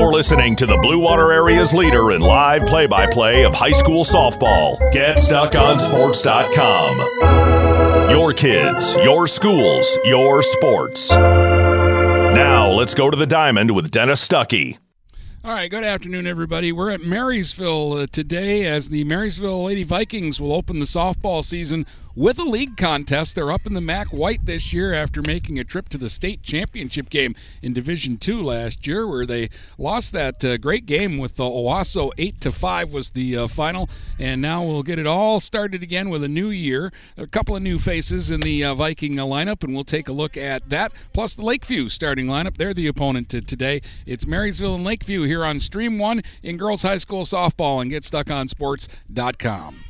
You're listening to the Blue Water Area's leader in live play by play of high school softball. GetStuckOnSports.com. Your kids, your schools, your sports. Now, let's go to the diamond with Dennis Stuckey. All right, good afternoon, everybody. We're at Marysville uh, today as the Marysville Lady Vikings will open the softball season with a league contest. They're up in the MAC White this year after making a trip to the state championship game in Division Two last year, where they lost that uh, great game with the Owosso. Eight to five was the uh, final, and now we'll get it all started again with a new year. There are a couple of new faces in the uh, Viking lineup, and we'll take a look at that. Plus the Lakeview starting lineup. They're the opponent today. It's Marysville and Lakeview here on Stream One in girls high school softball and GetStuckOnSports.com.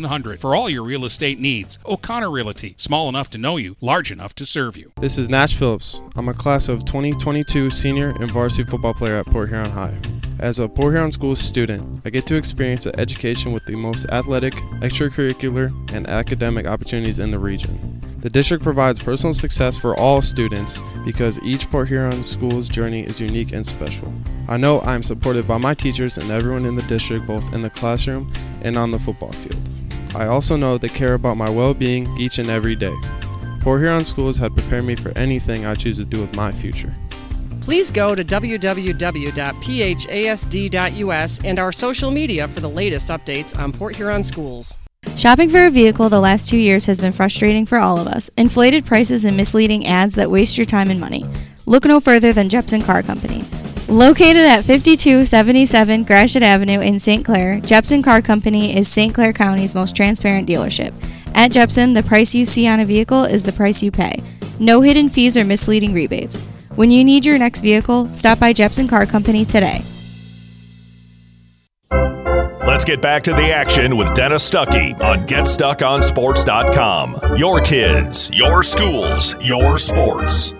700 for all your real estate needs. O'Connor Realty, small enough to know you, large enough to serve you. This is Nash Phillips. I'm a class of 2022 senior and varsity football player at Port Huron High. As a Port Huron School student, I get to experience an education with the most athletic, extracurricular, and academic opportunities in the region. The district provides personal success for all students because each Port Huron school's journey is unique and special. I know I am supported by my teachers and everyone in the district, both in the classroom and on the football field. I also know they care about my well being each and every day. Port Huron Schools had prepared me for anything I choose to do with my future. Please go to www.phasd.us and our social media for the latest updates on Port Huron schools. Shopping for a vehicle the last two years has been frustrating for all of us. Inflated prices and misleading ads that waste your time and money. Look no further than Jepson Car Company. Located at 5277 Gratiot Avenue in St. Clair, Jepson Car Company is St. Clair County's most transparent dealership. At Jepson, the price you see on a vehicle is the price you pay. No hidden fees or misleading rebates. When you need your next vehicle, stop by Jepson Car Company today. Let's get back to the action with Dennis Stuckey on GetStuckOnSports.com. Your kids, your schools, your sports.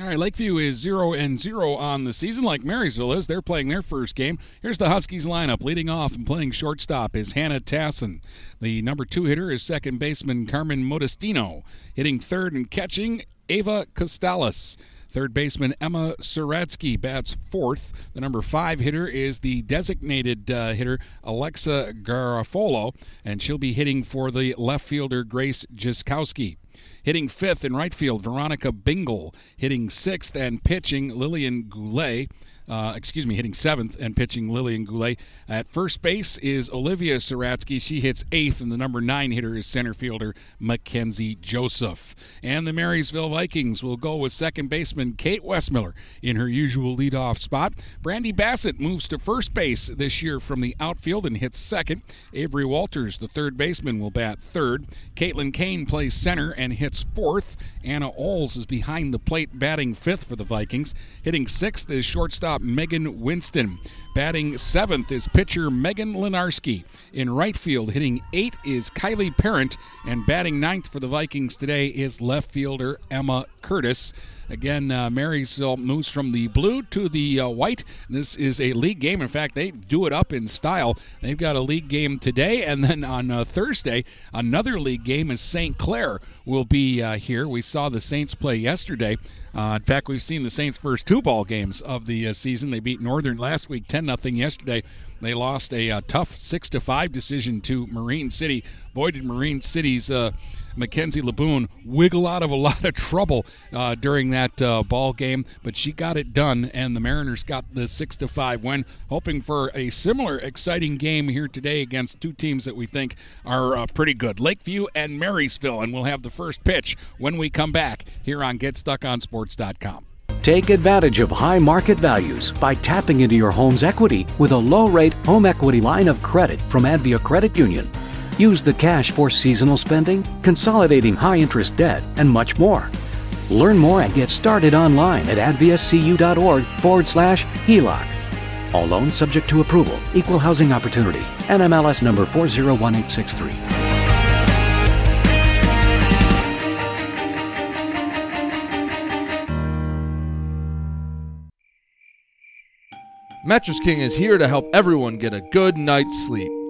All right, Lakeview is 0 and 0 on the season, like Marysville is. They're playing their first game. Here's the Huskies lineup. Leading off and playing shortstop is Hannah Tasson. The number two hitter is second baseman Carmen Modestino. Hitting third and catching, Ava Costales. Third baseman Emma Saratsky bats fourth. The number five hitter is the designated uh, hitter Alexa Garofolo, and she'll be hitting for the left fielder Grace Jiskowski. Hitting fifth in right field, Veronica Bingle. Hitting sixth and pitching, Lillian Goulet. Uh, excuse me, hitting seventh and pitching Lillian Goulet. At first base is Olivia Saratsky. She hits eighth, and the number nine hitter is center fielder Mackenzie Joseph. And the Marysville Vikings will go with second baseman Kate Westmiller in her usual leadoff spot. Brandy Bassett moves to first base this year from the outfield and hits second. Avery Walters, the third baseman, will bat third. Caitlin Kane plays center and hits fourth. Anna Oles is behind the plate, batting fifth for the Vikings. Hitting sixth is shortstop Megan Winston. Batting seventh is pitcher Megan Lenarski. In right field, hitting eight is Kylie Parent. And batting ninth for the Vikings today is left fielder Emma Curtis. Again, uh, Marysville moves from the blue to the uh, white. This is a league game. In fact, they do it up in style. They've got a league game today, and then on uh, Thursday, another league game is St. Clair will be uh, here. We saw the Saints play yesterday. Uh, in fact, we've seen the Saints' first two ball games of the uh, season. They beat Northern last week, ten 0 Yesterday, they lost a tough six to five decision to Marine City. Boy, did Marine City's Mackenzie Laboon wiggle out of a lot of trouble uh, during that uh, ball game, but she got it done, and the Mariners got the six to five win. Hoping for a similar exciting game here today against two teams that we think are uh, pretty good, Lakeview and Marysville, and we'll have the first pitch when we come back here on GetStuckOnSports.com. Take advantage of high market values by tapping into your home's equity with a low rate home equity line of credit from Advia Credit Union. Use the cash for seasonal spending, consolidating high interest debt, and much more. Learn more and get started online at adviacu.org forward slash HELOC. All loans subject to approval, equal housing opportunity, NMLS number 401863. Mattress King is here to help everyone get a good night's sleep.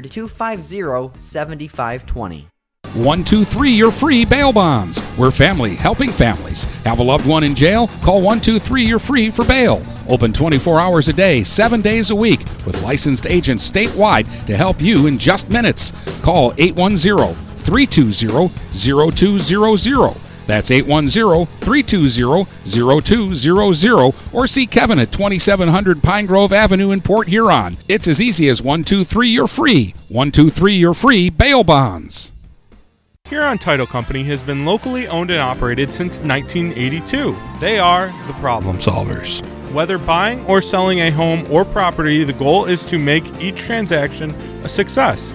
250 7520. 123 Your Free Bail Bonds. We're family helping families. Have a loved one in jail? Call 123 You're Free for bail. Open 24 hours a day, 7 days a week, with licensed agents statewide to help you in just minutes. Call 810 320 0200. That's 810 320 0200 or see Kevin at 2700 Pine Grove Avenue in Port Huron. It's as easy as 123 You're Free. 123 You're Free Bail Bonds. Huron Title Company has been locally owned and operated since 1982. They are the problem solvers. Whether buying or selling a home or property, the goal is to make each transaction a success.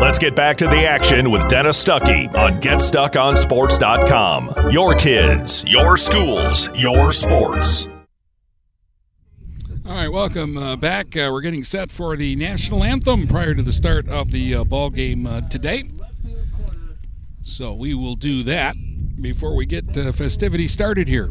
Let's get back to the action with Dennis Stuckey on GetStuckOnSports.com. Your kids, your schools, your sports. All right, welcome uh, back. Uh, we're getting set for the national anthem prior to the start of the uh, ball game uh, today. So we will do that before we get uh, festivity started here.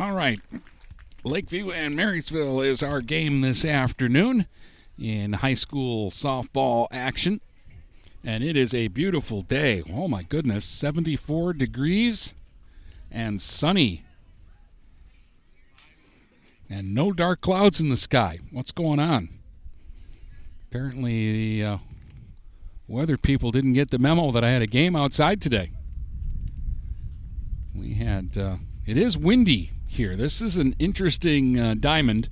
All right. Lakeview and Marysville is our game this afternoon in high school softball action. And it is a beautiful day. Oh my goodness, 74 degrees and sunny. And no dark clouds in the sky. What's going on? Apparently, the uh, weather people didn't get the memo that I had a game outside today. We had, uh, it is windy here. This is an interesting uh, diamond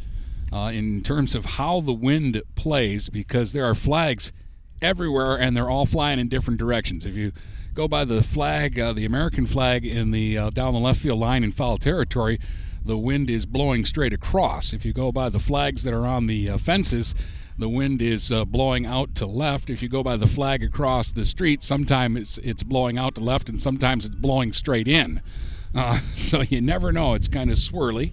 uh, in terms of how the wind plays because there are flags everywhere and they're all flying in different directions. If you go by the flag, uh, the American flag in the uh, down the left field line in foul territory, the wind is blowing straight across. If you go by the flags that are on the uh, fences, the wind is uh, blowing out to left. If you go by the flag across the street, sometimes it's it's blowing out to left and sometimes it's blowing straight in. Uh, so you never know. It's kind of swirly,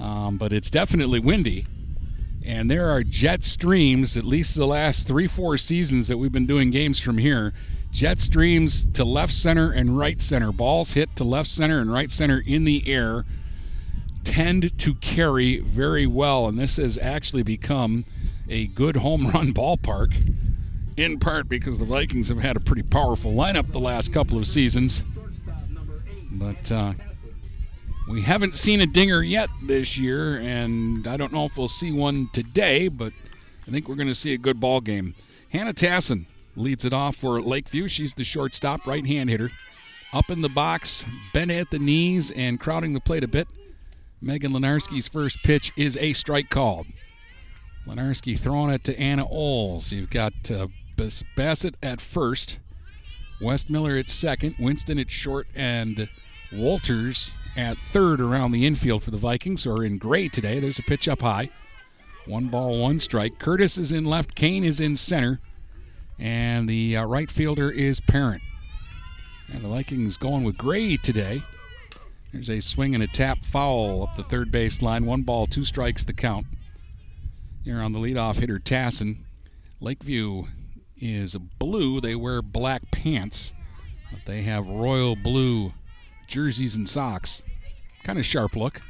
um, but it's definitely windy. And there are jet streams, at least the last three, four seasons that we've been doing games from here. Jet streams to left center and right center. Balls hit to left center and right center in the air tend to carry very well. And this has actually become a good home run ballpark, in part because the Vikings have had a pretty powerful lineup the last couple of seasons. But uh, we haven't seen a dinger yet this year, and I don't know if we'll see one today, but I think we're going to see a good ball game. Hannah Tassin leads it off for Lakeview. She's the shortstop, right hand hitter. Up in the box, bent at the knees, and crowding the plate a bit. Megan Lenarski's first pitch is a strike called. Lenarski throwing it to Anna Oles. You've got uh, Bassett at first, Westmiller at second, Winston at short, and Walters at third around the infield for the Vikings, are in gray today. There's a pitch up high. One ball, one strike. Curtis is in left, Kane is in center, and the uh, right fielder is Parent. And the Vikings going with gray today. There's a swing and a tap foul up the third base line. One ball, two strikes the count. Here on the leadoff hitter, Tassin. Lakeview is blue. They wear black pants, but they have royal blue jerseys and socks. Kind of sharp look.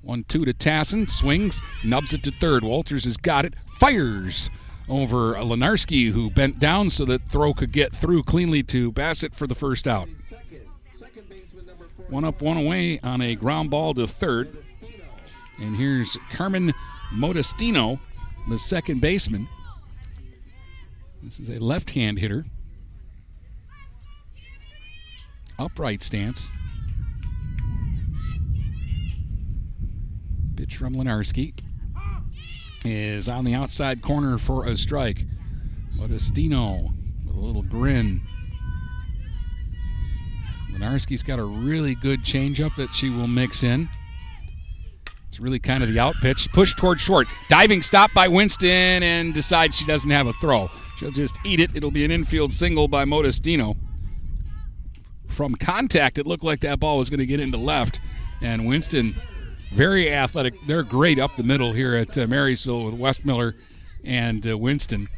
One two to Tassin, swings, nubs it to third. Walters has got it, fires over Lenarski, who bent down so that throw could get through cleanly to Bassett for the first out. One up, one away on a ground ball to third. And here's Carmen Modestino, the second baseman. This is a left hand hitter. Upright stance. Pitch from Lenarski. is on the outside corner for a strike. Modestino with a little grin. Lenarski's got a really good changeup that she will mix in. It's really kind of the out pitch. Push toward short. Diving stop by Winston and decides she doesn't have a throw. She'll just eat it. It'll be an infield single by Modestino. From contact, it looked like that ball was going to get into left. And Winston, very athletic. They're great up the middle here at uh, Marysville with Westmiller and uh, Winston.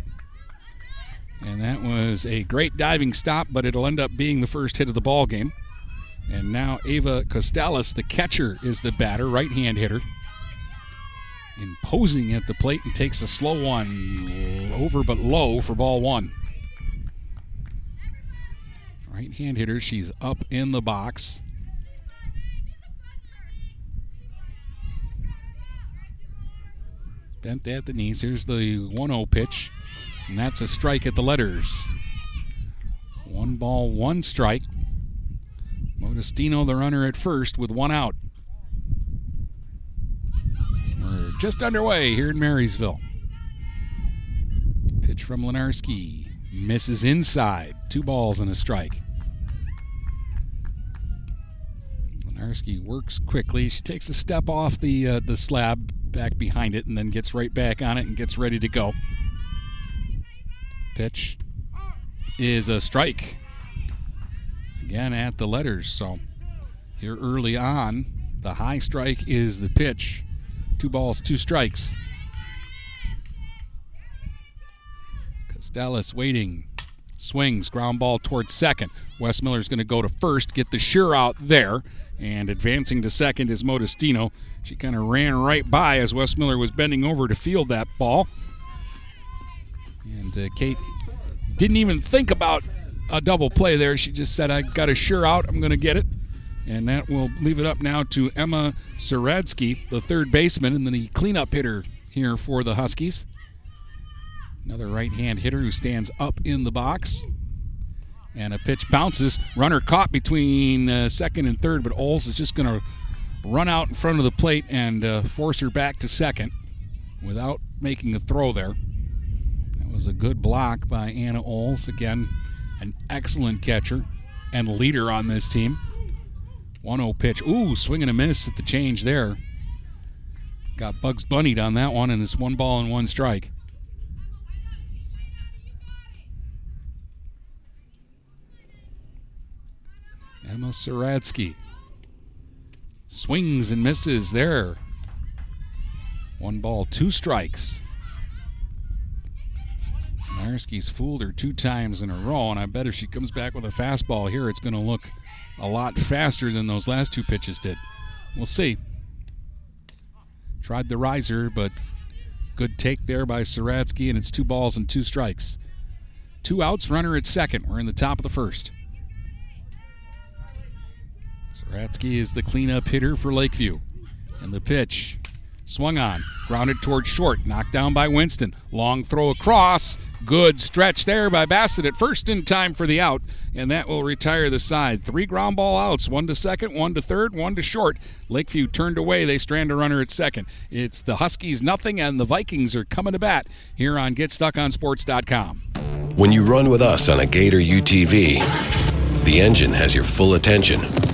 And that was a great diving stop, but it'll end up being the first hit of the ball game. And now Ava Costales, the catcher, is the batter, right hand hitter. Imposing at the plate and takes a slow one over but low for ball one. Right hand hitter, she's up in the box. Bent at the knees. Here's the 1 0 pitch. And that's a strike at the letters. One ball, one strike. Modestino, the runner at first, with one out. We're just underway here in Marysville. Pitch from Lenarski. Misses inside. Two balls and a strike. Lenarski works quickly. She takes a step off the uh, the slab back behind it and then gets right back on it and gets ready to go. Pitch is a strike. Again at the letters. So here early on, the high strike is the pitch. Two balls, two strikes. Costales waiting. Swings, ground ball towards second. Westmiller's going to go to first, get the sure out there. And advancing to second is Modestino. She kind of ran right by as Westmiller was bending over to field that ball. And uh, Kate didn't even think about a double play there. She just said, I got a sure out. I'm going to get it. And that will leave it up now to Emma Saratsky, the third baseman, and then the cleanup hitter here for the Huskies. Another right hand hitter who stands up in the box. And a pitch bounces. Runner caught between uh, second and third, but Oles is just going to run out in front of the plate and uh, force her back to second without making a throw there. That was a good block by Anna Oles. Again, an excellent catcher and leader on this team. 1 0 pitch. Ooh, swinging a miss at the change there. Got Bugs Bunnied on that one, and it's one ball and one strike. Emma Saratsky swings and misses there. One ball, two strikes. Narski's fooled her two times in a row, and I bet if she comes back with a fastball here, it's going to look a lot faster than those last two pitches did. We'll see. Tried the riser, but good take there by Saratsky, and it's two balls and two strikes. Two outs, runner at second. We're in the top of the first. Saratsky is the cleanup hitter for Lakeview. And the pitch swung on, grounded towards short, knocked down by Winston. Long throw across. Good stretch there by Bassett at first in time for the out, and that will retire the side. Three ground ball outs, one to second, one to third, one to short. Lakeview turned away. They strand a runner at second. It's the Huskies nothing, and the Vikings are coming to bat here on GetStuckOnSports.com. When you run with us on a Gator UTV, the engine has your full attention.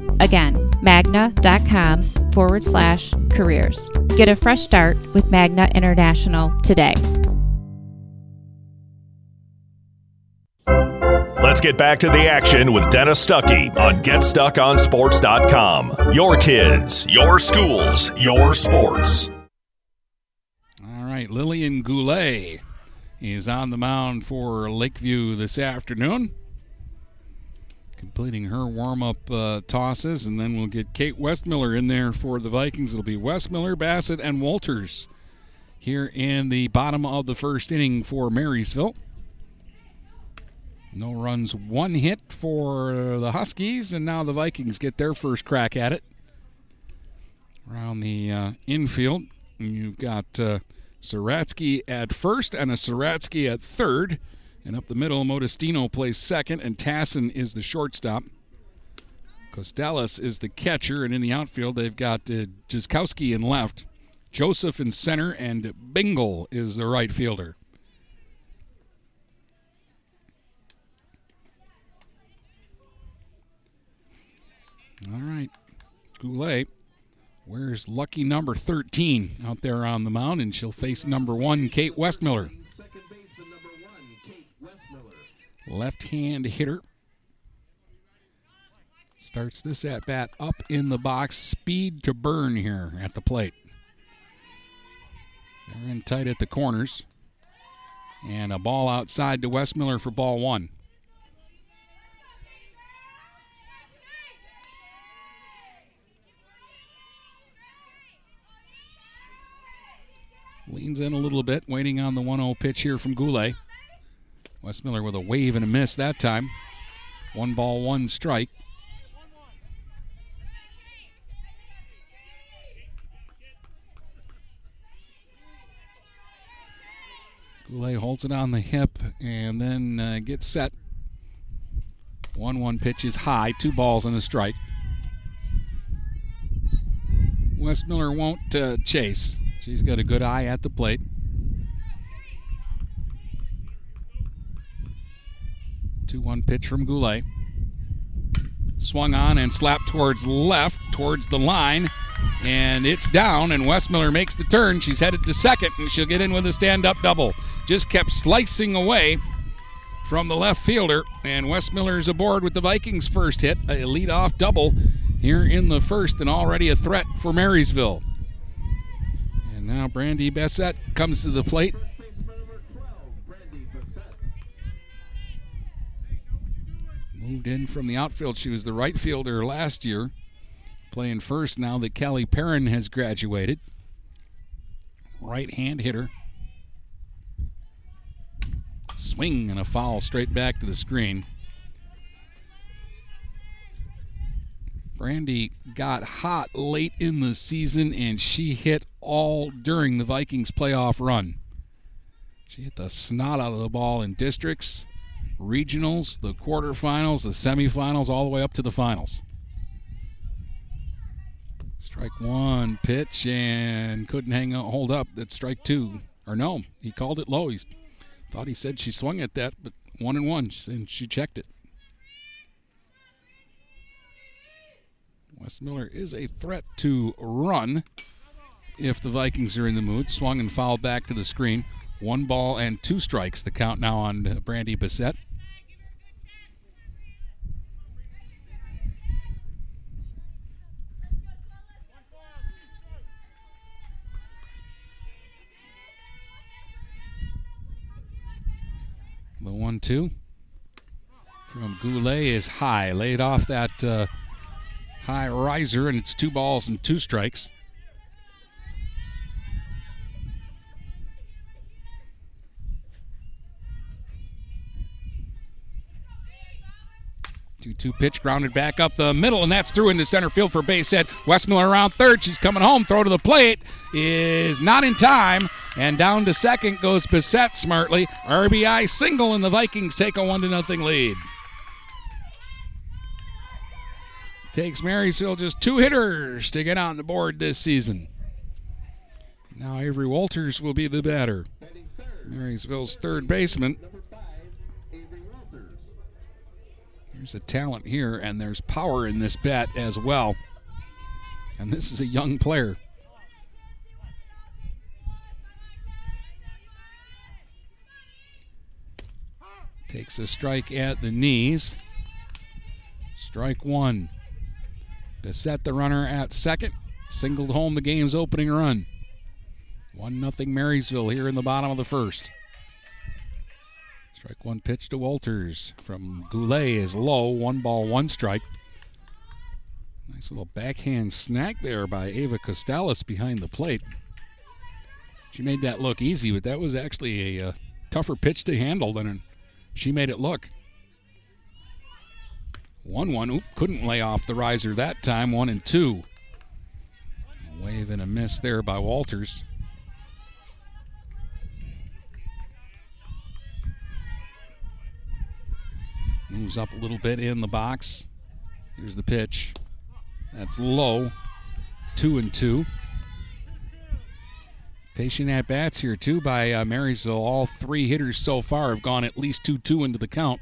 Again, magna.com forward slash careers. Get a fresh start with Magna International today. Let's get back to the action with Dennis Stuckey on GetStuckOnSports.com. Your kids, your schools, your sports. All right, Lillian Goulet is on the mound for Lakeview this afternoon. Completing her warm up uh, tosses, and then we'll get Kate Westmiller in there for the Vikings. It'll be Westmiller, Bassett, and Walters here in the bottom of the first inning for Marysville. No runs, one hit for the Huskies, and now the Vikings get their first crack at it. Around the uh, infield, you've got uh, Saratsky at first and a Saratsky at third. And up the middle, Modestino plays second, and Tassin is the shortstop. Costales is the catcher, and in the outfield, they've got uh, Jiskowski in left, Joseph in center, and Bingle is the right fielder. All right, Goulet. Where's lucky number 13 out there on the mound, and she'll face number one, Kate Westmiller. Left hand hitter. Starts this at bat up in the box. Speed to burn here at the plate. They're in tight at the corners. And a ball outside to Westmiller for ball one. Leans in a little bit, waiting on the 1 0 pitch here from Goulet. Westmiller with a wave and a miss that time. One ball, one strike. Goulet holds it on the hip and then uh, gets set. 1 1 pitch is high, two balls and a strike. Westmiller won't uh, chase. She's got a good eye at the plate. 2 1 pitch from Goulet. Swung on and slapped towards left, towards the line, and it's down. And Westmiller makes the turn. She's headed to second, and she'll get in with a stand up double. Just kept slicing away from the left fielder, and Westmiller is aboard with the Vikings' first hit, a lead-off double here in the first, and already a threat for Marysville. And now Brandy Bassett comes to the plate. Moved in from the outfield. She was the right fielder last year, playing first now that Kelly Perrin has graduated. Right hand hitter. Swing and a foul straight back to the screen. Brandy got hot late in the season and she hit all during the Vikings playoff run. She hit the snot out of the ball in districts, regionals, the quarterfinals, the semifinals, all the way up to the finals. Strike one pitch and couldn't hang on, hold up. That's strike two. Or no, he called it low. He thought he said she swung at that, but one and one, and she checked it. Westmiller is a threat to run if the Vikings are in the mood. Swung and fouled back to the screen. One ball and two strikes. The count now on uh, Brandy Bassett. The one two from Goulet is high, laid off that uh, high riser, and it's two balls and two strikes. Two two pitch grounded back up the middle, and that's through into center field for base hit. Westmiller around third. She's coming home. Throw to the plate is not in time. And down to second goes Bassett smartly. RBI single, and the Vikings take a one to nothing lead. Takes Marysville just two hitters to get on the board this season. Now Avery Walters will be the batter. Marysville's third baseman. There's a talent here, and there's power in this bat as well. And this is a young player. Takes a strike at the knees. Strike one. Bassett the runner at second. Singled home the game's opening run. 1 0 Marysville here in the bottom of the first. Strike one pitch to Walters from Goulet is low. One ball, one strike. Nice little backhand snag there by Ava Costales behind the plate. She made that look easy, but that was actually a uh, tougher pitch to handle than she made it look. 1 1. Oop, couldn't lay off the riser that time. 1 and 2. A wave and a miss there by Walters. Moves up a little bit in the box. Here's the pitch. That's low. 2 and 2. Patient at bats here, too, by uh, Marysville. All three hitters so far have gone at least 2 2 into the count.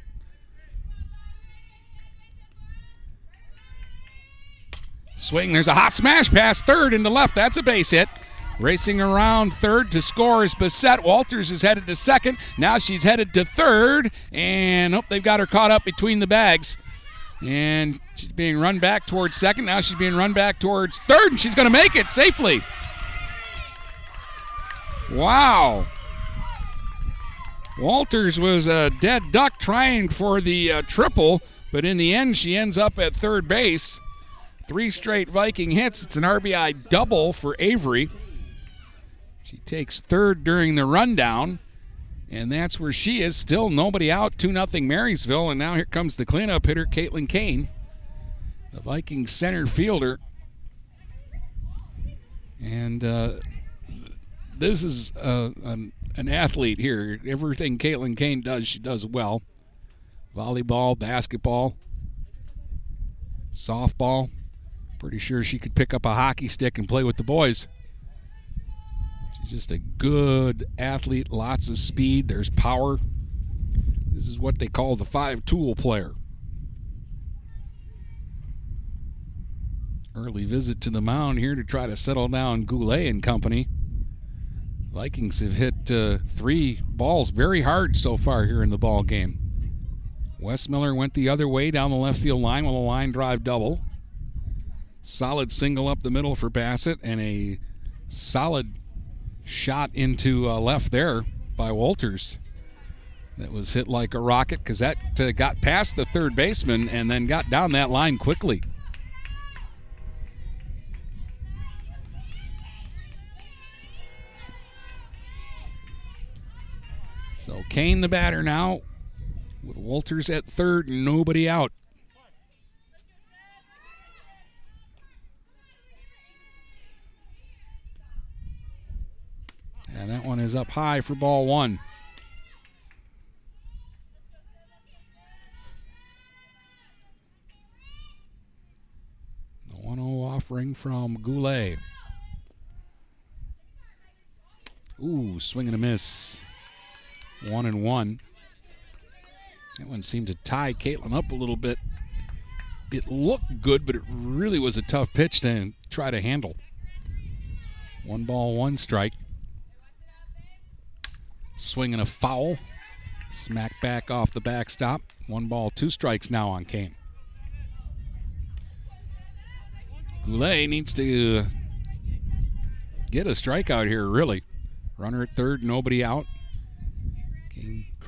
Swing, there's a hot smash pass third into left. That's a base hit. Racing around third to score is Bassett. Walters is headed to second. Now she's headed to third. And oh, they've got her caught up between the bags. And she's being run back towards second. Now she's being run back towards third. And she's going to make it safely. Wow. Walters was a dead duck trying for the uh, triple, but in the end, she ends up at third base. Three straight Viking hits. It's an RBI double for Avery. She takes third during the rundown, and that's where she is. Still nobody out. 2 0 Marysville, and now here comes the cleanup hitter, Caitlin Kane, the Viking center fielder. And uh, this is uh, an, an athlete here. Everything Caitlin Kane does, she does well. Volleyball, basketball, softball. Pretty sure she could pick up a hockey stick and play with the boys. She's just a good athlete, lots of speed, there's power. This is what they call the five tool player. Early visit to the mound here to try to settle down Goulet and company. Vikings have hit uh, three balls very hard so far here in the ball game. Westmiller went the other way down the left field line with a line drive double. Solid single up the middle for Bassett and a solid shot into uh, left there by Walters. That was hit like a rocket because that uh, got past the third baseman and then got down that line quickly. So Kane the batter now with Walters at third and nobody out. And that one is up high for ball one. The 1 0 offering from Goulet. Ooh, swing and a miss. One and one. That one seemed to tie Caitlin up a little bit. It looked good, but it really was a tough pitch to try to handle. One ball, one strike. Swinging a foul. Smack back off the backstop. One ball, two strikes now on Kane. Goulet needs to get a strikeout here, really. Runner at third, nobody out.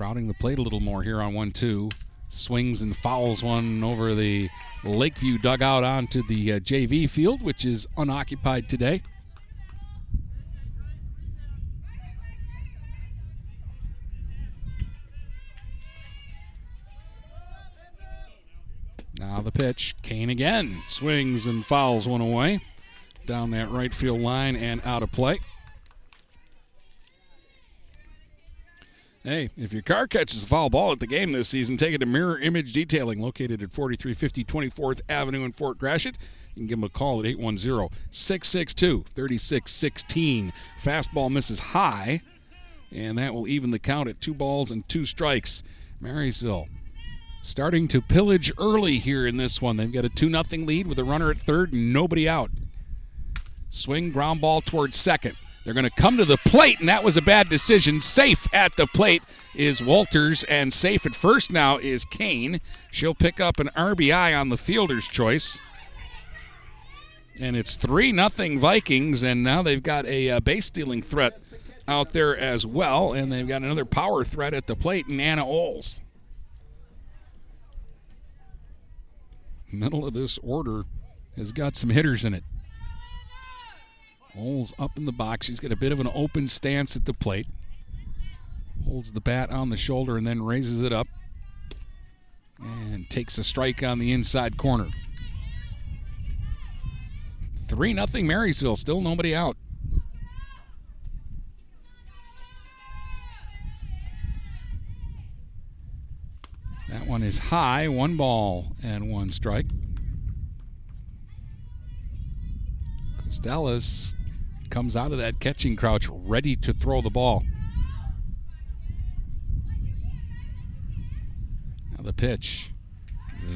Crowding the plate a little more here on 1 2. Swings and fouls one over the Lakeview dugout onto the uh, JV field, which is unoccupied today. Now the pitch. Kane again swings and fouls one away down that right field line and out of play. Hey, if your car catches a foul ball at the game this season, take it to Mirror Image Detailing, located at 4350 24th Avenue in Fort Gratiot. You can give them a call at 810 662 3616. Fastball misses high, and that will even the count at two balls and two strikes. Marysville starting to pillage early here in this one. They've got a 2 0 lead with a runner at third and nobody out. Swing, ground ball towards second. They're going to come to the plate, and that was a bad decision. Safe at the plate is Walters, and safe at first now is Kane. She'll pick up an RBI on the fielder's choice. And it's 3 nothing Vikings, and now they've got a uh, base stealing threat out there as well, and they've got another power threat at the plate in Anna Oles. Middle of this order has got some hitters in it. Oles up in the box. He's got a bit of an open stance at the plate. Holds the bat on the shoulder and then raises it up and takes a strike on the inside corner. 3 0 Marysville. Still nobody out. That one is high. One ball and one strike. Costales comes out of that catching crouch ready to throw the ball. Now the pitch.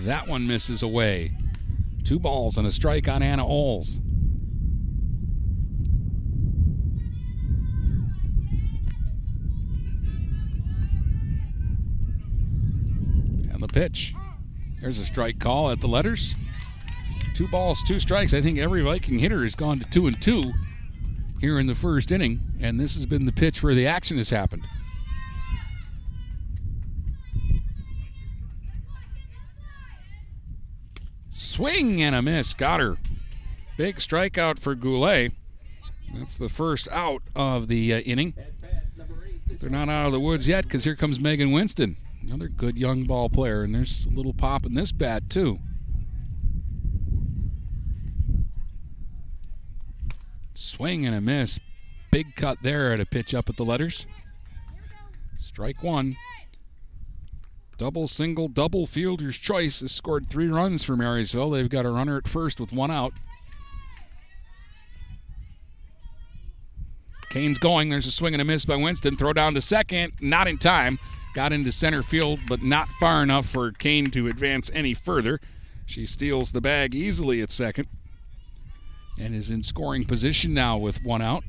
That one misses away. Two balls and a strike on Anna Oles. And the pitch. There's a strike call at the letters. Two balls, two strikes. I think every Viking hitter has gone to two and two here in the first inning, and this has been the pitch where the action has happened. Swing and a miss. Got her. Big strikeout for Goulet. That's the first out of the uh, inning. They're not out of the woods yet because here comes Megan Winston. Another good young ball player, and there's a little pop in this bat, too. Swing and a miss. Big cut there at a pitch up at the letters. Strike one. Double, single, double fielder's choice has scored three runs for Marysville. They've got a runner at first with one out. Kane's going. There's a swing and a miss by Winston. Throw down to second. Not in time. Got into center field, but not far enough for Kane to advance any further. She steals the bag easily at second and is in scoring position now with one out.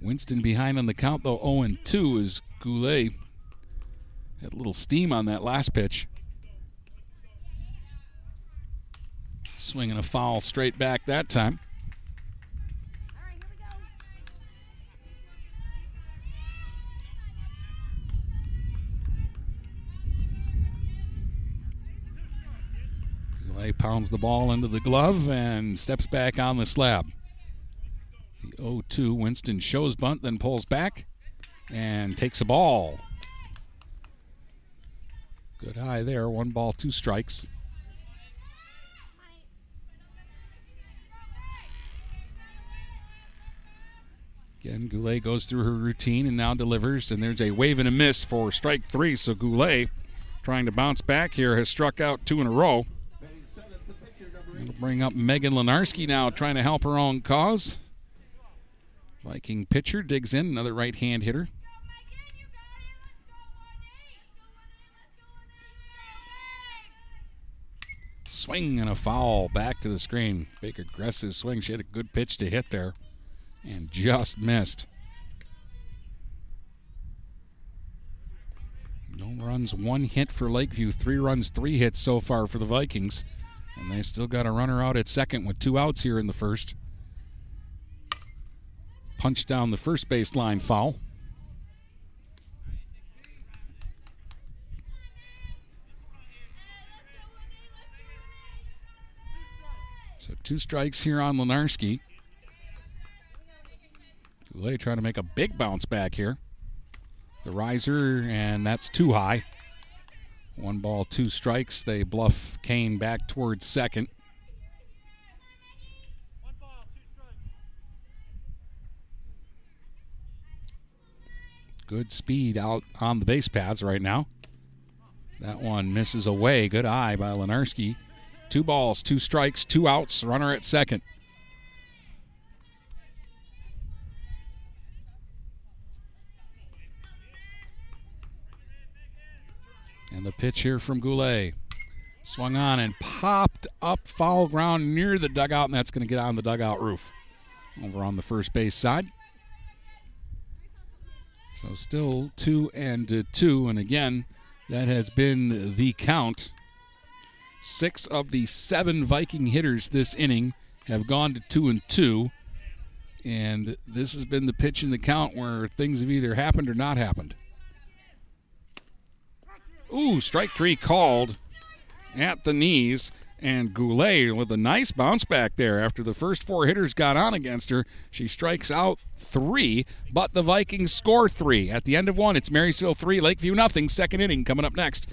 Winston behind on the count, though 0 2 is Goulet. Had a little steam on that last pitch. Swinging a foul straight back that time. Goulet pounds the ball into the glove and steps back on the slab. The 0 2, Winston shows bunt, then pulls back and takes a ball. Good eye there. One ball, two strikes. Again, Goulet goes through her routine and now delivers, and there's a wave and a miss for strike three. So Goulet, trying to bounce back here, has struck out two in a row. It'll bring up Megan Lenarski now, trying to help her own cause. Viking pitcher digs in, another right hand hitter. Swing and a foul back to the screen. Big aggressive swing. She had a good pitch to hit there and just missed. No runs, one hit for Lakeview. Three runs, three hits so far for the Vikings. And they've still got a runner out at second with two outs here in the first. Punch down the first baseline foul. So two strikes here on Lenarski. Goulet trying to make a big bounce back here. The riser, and that's too high. One ball, two strikes. They bluff Kane back towards second. Good speed out on the base paths right now. That one misses away. Good eye by Lenarski. Two balls, two strikes, two outs. Runner at second. And the pitch here from Goulet. Swung on and popped up foul ground near the dugout, and that's going to get on the dugout roof. Over on the first base side. So still two and two, and again, that has been the count. Six of the seven Viking hitters this inning have gone to two and two, and this has been the pitch in the count where things have either happened or not happened. Ooh, strike three called at the knees. And Goulet with a nice bounce back there after the first four hitters got on against her. She strikes out three, but the Vikings score three. At the end of one, it's Marysville three, Lakeview nothing. Second inning coming up next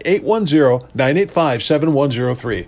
810-985-7103.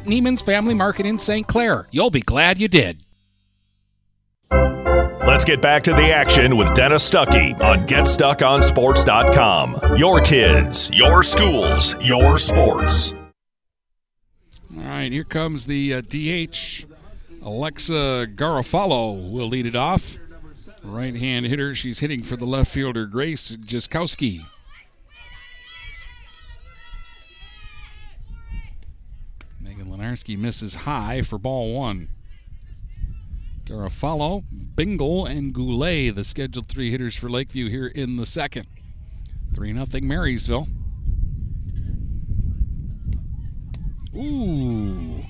Neiman's Family Market in St. Clair. You'll be glad you did. Let's get back to the action with Dennis Stuckey on GetStuckOnSports.com. Your kids, your schools, your sports. All right, here comes the uh, DH. Alexa Garofalo will lead it off. Right hand hitter. She's hitting for the left fielder, Grace Jaskowski. Megan misses high for ball one. Garofalo, Bingle, and Goulet, the scheduled three hitters for Lakeview here in the second. 3 0 Marysville. Ooh,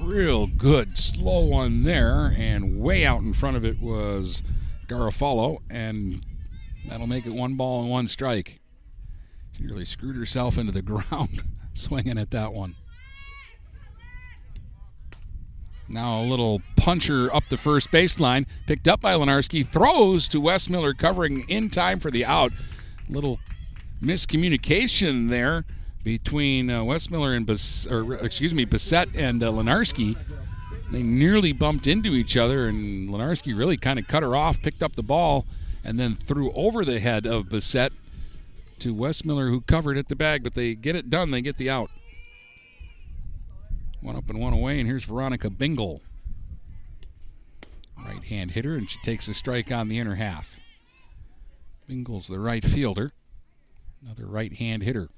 real good. Slow one there, and way out in front of it was Garofalo, and that'll make it one ball and one strike. She really screwed herself into the ground swinging at that one. Now a little puncher up the first baseline, picked up by Lenarski, throws to Westmiller, covering in time for the out. Little miscommunication there between uh, Westmiller and Bas- or excuse me, Bassett and uh, Lenarski. They nearly bumped into each other, and Lenarski really kind of cut her off, picked up the ball, and then threw over the head of Bassett to Westmiller, who covered at the bag. But they get it done; they get the out. One up and one away, and here's Veronica Bingle. Right hand hitter, and she takes a strike on the inner half. Bingle's the right fielder. Another right hand hitter.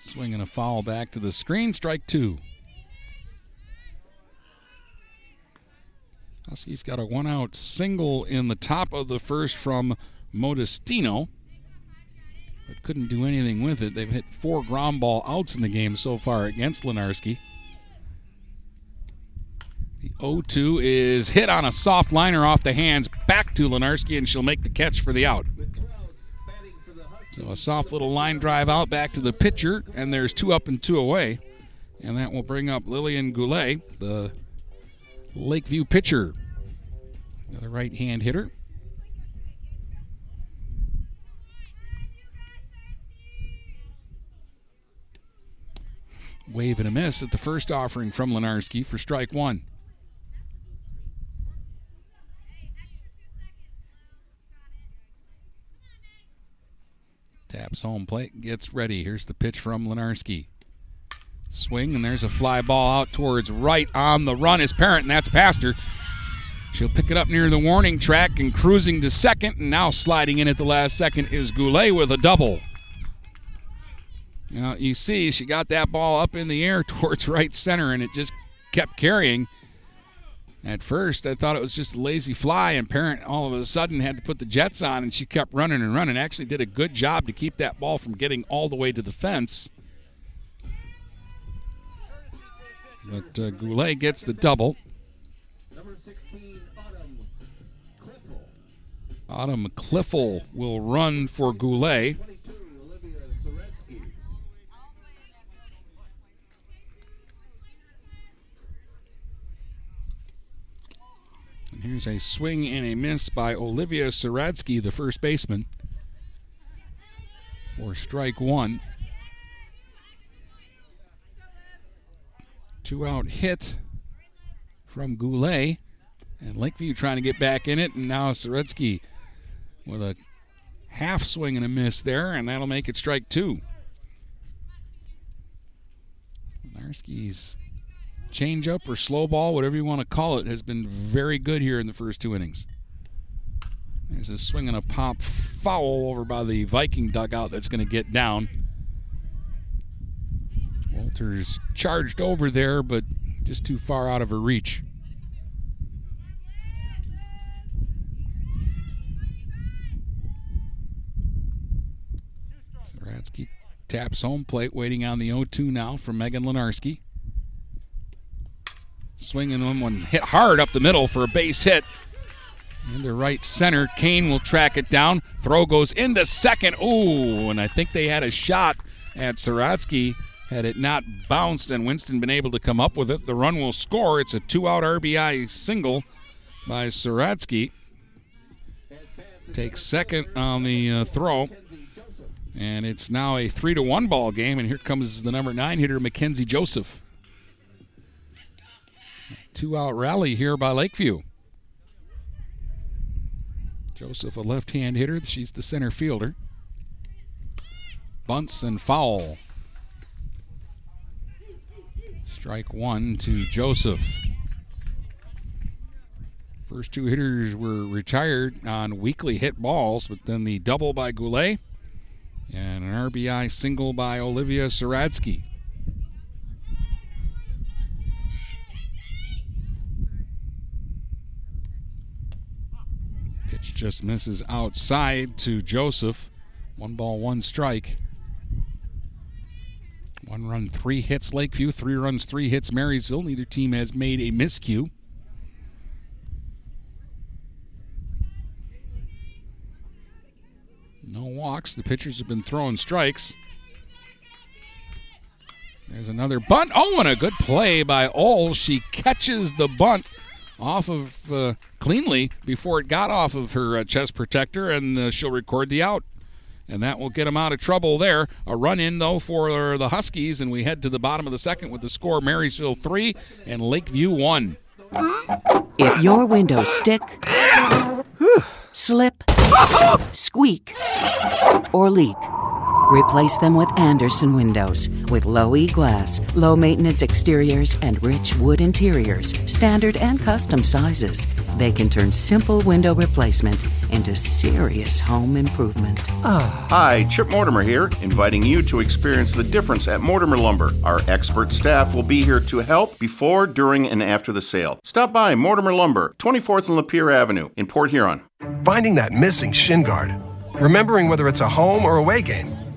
Swinging a foul back to the screen, strike two. Huskies got a one out single in the top of the first from Modestino but couldn't do anything with it. They've hit four ground ball outs in the game so far against Lenarski. The 0 2 is hit on a soft liner off the hands back to Lenarski, and she'll make the catch for the out. So a soft little line drive out back to the pitcher, and there's two up and two away. And that will bring up Lillian Goulet, the Lakeview pitcher. Another right hand hitter. Wave and a miss at the first offering from Lenarski for strike one. Taps home plate, gets ready. Here's the pitch from Lenarski. Swing, and there's a fly ball out towards right on the run is Parent, and that's past her. She'll pick it up near the warning track and cruising to second, and now sliding in at the last second is Goulet with a double. Now, you see, she got that ball up in the air towards right center, and it just kept carrying. At first, I thought it was just a lazy fly, and Parent all of a sudden had to put the jets on, and she kept running and running. Actually, did a good job to keep that ball from getting all the way to the fence. But uh, Goulet gets the double. Autumn Cliffle will run for Goulet. Here's a swing and a miss by Olivia Saratsky, the first baseman, for strike one. Two out hit from Goulet. And Lakeview trying to get back in it. And now Saratsky with a half swing and a miss there. And that'll make it strike two. Narski's changeup or slow ball, whatever you want to call it, has been very good here in the first two innings. There's a swing and a pop foul over by the Viking dugout that's going to get down. Walters charged over there, but just too far out of her reach. Saratsky taps home plate, waiting on the 0 2 now from Megan Lenarski. Swinging one, one hit hard up the middle for a base hit. Into right center. Kane will track it down. Throw goes into second. Ooh, and I think they had a shot at Saratsky. Had it not bounced and Winston been able to come up with it, the run will score. It's a two out RBI single by Saratsky. Takes second on the uh, throw. And it's now a three to one ball game. And here comes the number nine hitter, Mackenzie Joseph. Two out rally here by Lakeview. Joseph, a left hand hitter. She's the center fielder. Bunts and foul. Strike one to Joseph. First two hitters were retired on weakly hit balls, but then the double by Goulet and an RBI single by Olivia Saratsky. Just misses outside to Joseph. One ball, one strike. One run, three hits Lakeview, three runs, three hits Marysville. Neither team has made a miscue. No walks. The pitchers have been throwing strikes. There's another bunt. Oh, and a good play by Oles. She catches the bunt off of uh, cleanly before it got off of her uh, chest protector, and uh, she'll record the out. And that will get them out of trouble there. A run in, though, for the Huskies, and we head to the bottom of the second with the score Marysville 3 and Lakeview 1. If your windows stick, slip, squeak, or leak, replace them with Andersen windows. With low E glass, low maintenance exteriors, and rich wood interiors, standard and custom sizes, they can turn simple window replacement into serious home improvement. Ah. Hi, Chip Mortimer here, inviting you to experience the difference at Mortimer Lumber. Our expert staff will be here to help before, during, and after the sale. Stop by Mortimer Lumber, 24th and Lapeer Avenue in Port Huron. Finding that missing shin guard. Remembering whether it's a home or away game.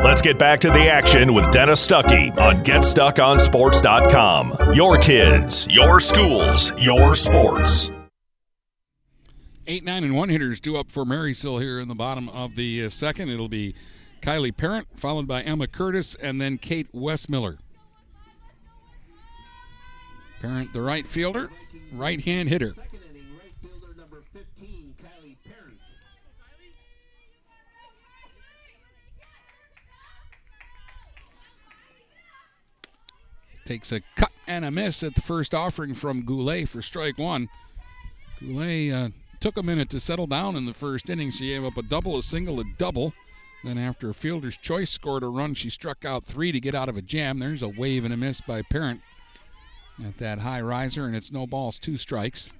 Let's get back to the action with Dennis Stuckey on GetStuckOnSports.com. Your kids, your schools, your sports. Eight, nine, and one hitters due up for Marysville here in the bottom of the uh, second. It'll be Kylie Parent, followed by Emma Curtis, and then Kate Westmiller. Parent, the right fielder, right hand hitter. Takes a cut and a miss at the first offering from Goulet for strike one. Goulet uh, took a minute to settle down in the first inning. She gave up a double, a single, a double. Then, after a fielder's choice scored a run, she struck out three to get out of a jam. There's a wave and a miss by Parent at that high riser, and it's no balls, two strikes.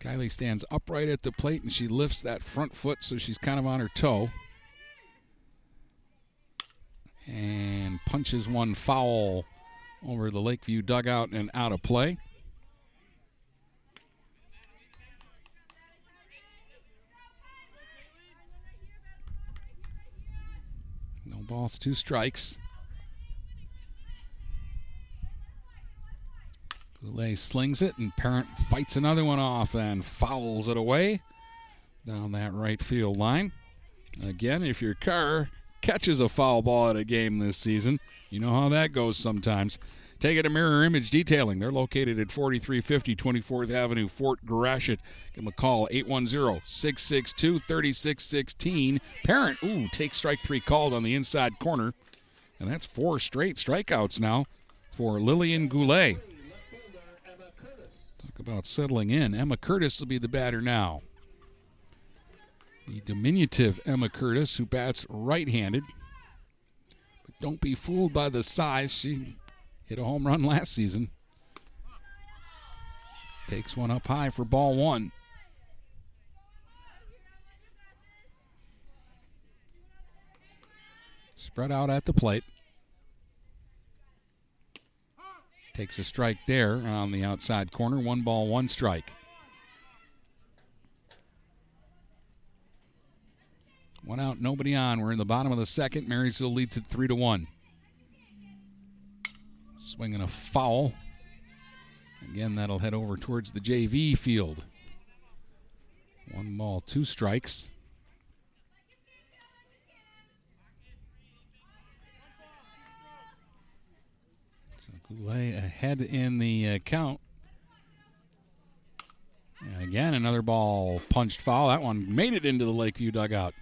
Kylie stands upright at the plate and she lifts that front foot so she's kind of on her toe. And punches one foul over the Lakeview dugout and out of play. No balls, two strikes. Goulet slings it, and Parent fights another one off and fouls it away down that right field line. Again, if your car catches a foul ball at a game this season, you know how that goes sometimes. Take it to Mirror Image Detailing. They're located at 4350 24th Avenue, Fort Gratiot. Give them a call, 810 662 3616. Parent, ooh, take strike three called on the inside corner. And that's four straight strikeouts now for Lillian Goulet. Talk about settling in. Emma Curtis will be the batter now. The diminutive Emma Curtis, who bats right handed. But don't be fooled by the size. She hit a home run last season. Takes one up high for ball one. Spread out at the plate. Takes a strike there on the outside corner. One ball, one strike. One out, nobody on. We're in the bottom of the second. Marysville leads it three to one. Swinging a foul. Again, that'll head over towards the JV field. One ball, two strikes. So Goulet ahead in the uh, count. And again, another ball punched foul. That one made it into the Lakeview dugout.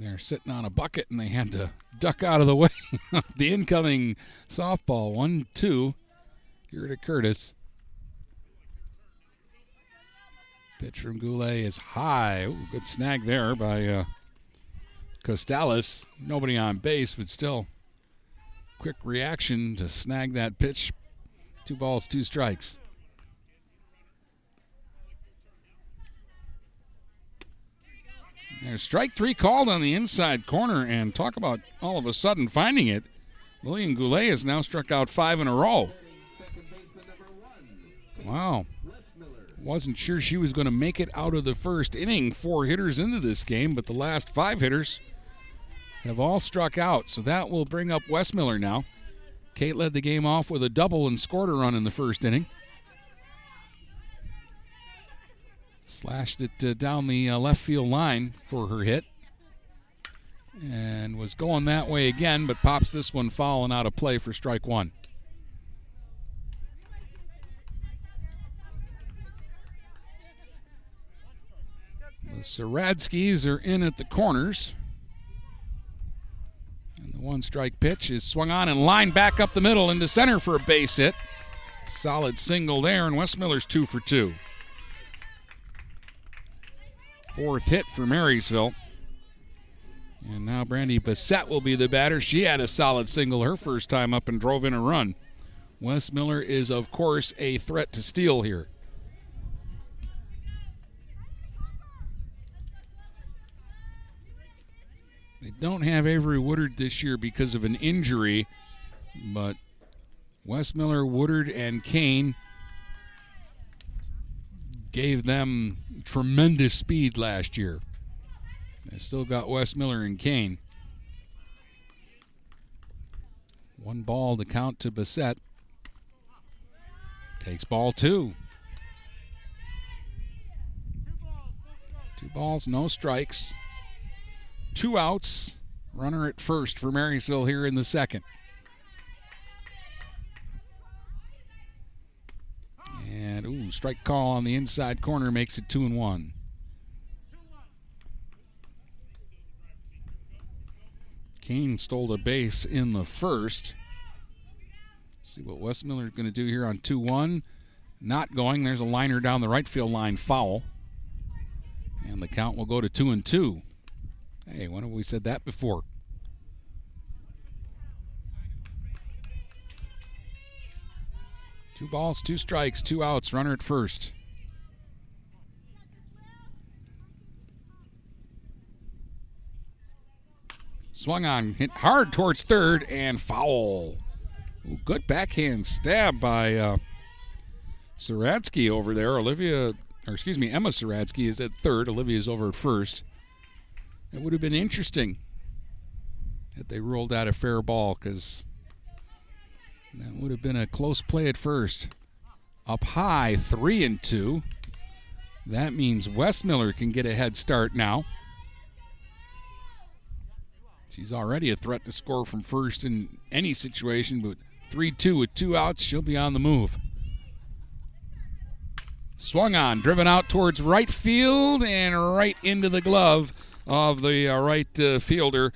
They're sitting on a bucket and they had to duck out of the way. the incoming softball, 1 2. Here to Curtis. Pitch from Goulet is high. Ooh, good snag there by uh, Costales. Nobody on base, but still quick reaction to snag that pitch. Two balls, two strikes. There's strike three called on the inside corner, and talk about all of a sudden finding it. Lillian Goulet has now struck out five in a row. Wow. Wasn't sure she was going to make it out of the first inning, four hitters into this game, but the last five hitters have all struck out. So that will bring up Westmiller now. Kate led the game off with a double and scored a run in the first inning. Slashed it uh, down the uh, left field line for her hit. And was going that way again, but pops this one foul and out of play for strike one. The Saratskys are in at the corners. And the one strike pitch is swung on and lined back up the middle into center for a base hit. Solid single there, and Westmiller's two for two. Fourth hit for Marysville. And now Brandy Bassett will be the batter. She had a solid single her first time up and drove in a run. Westmiller is, of course, a threat to steal here. They don't have Avery Woodard this year because of an injury, but Westmiller, Woodard, and Kane gave them tremendous speed last year. They still got Westmiller and Kane. One ball to count to Bassett. Takes ball two. Two balls, no strikes. Two outs. Runner at first for Marysville here in the second. And ooh, strike call on the inside corner makes it two and one. Kane stole a base in the first. See what Westmiller is going to do here on 2 1. Not going. There's a liner down the right field line foul. And the count will go to 2 and 2. Hey, when have we said that before? Two balls, two strikes, two outs, runner at first. Swung on, hit hard towards third, and foul. Ooh, good backhand stab by uh, Saratsky over there. Olivia, or excuse me, Emma Saradsky is at third. Olivia's over at first. It would have been interesting if they ruled out a fair ball because that would have been a close play at first. Up high, three and two. That means Westmiller can get a head start now. She's already a threat to score from first in any situation, but 3 2 with two outs, she'll be on the move. Swung on, driven out towards right field and right into the glove of the uh, right uh, fielder.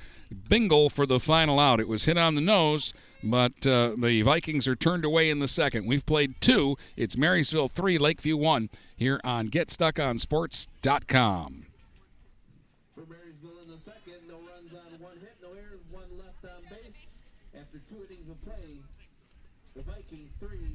Bingle for the final out. It was hit on the nose, but uh, the Vikings are turned away in the second. We've played two. It's Marysville 3, Lakeview 1 here on GetStuckOnSports.com. For Marysville in the second, no runs on one hit, no errors, one left on base. After two innings of play, the Vikings three.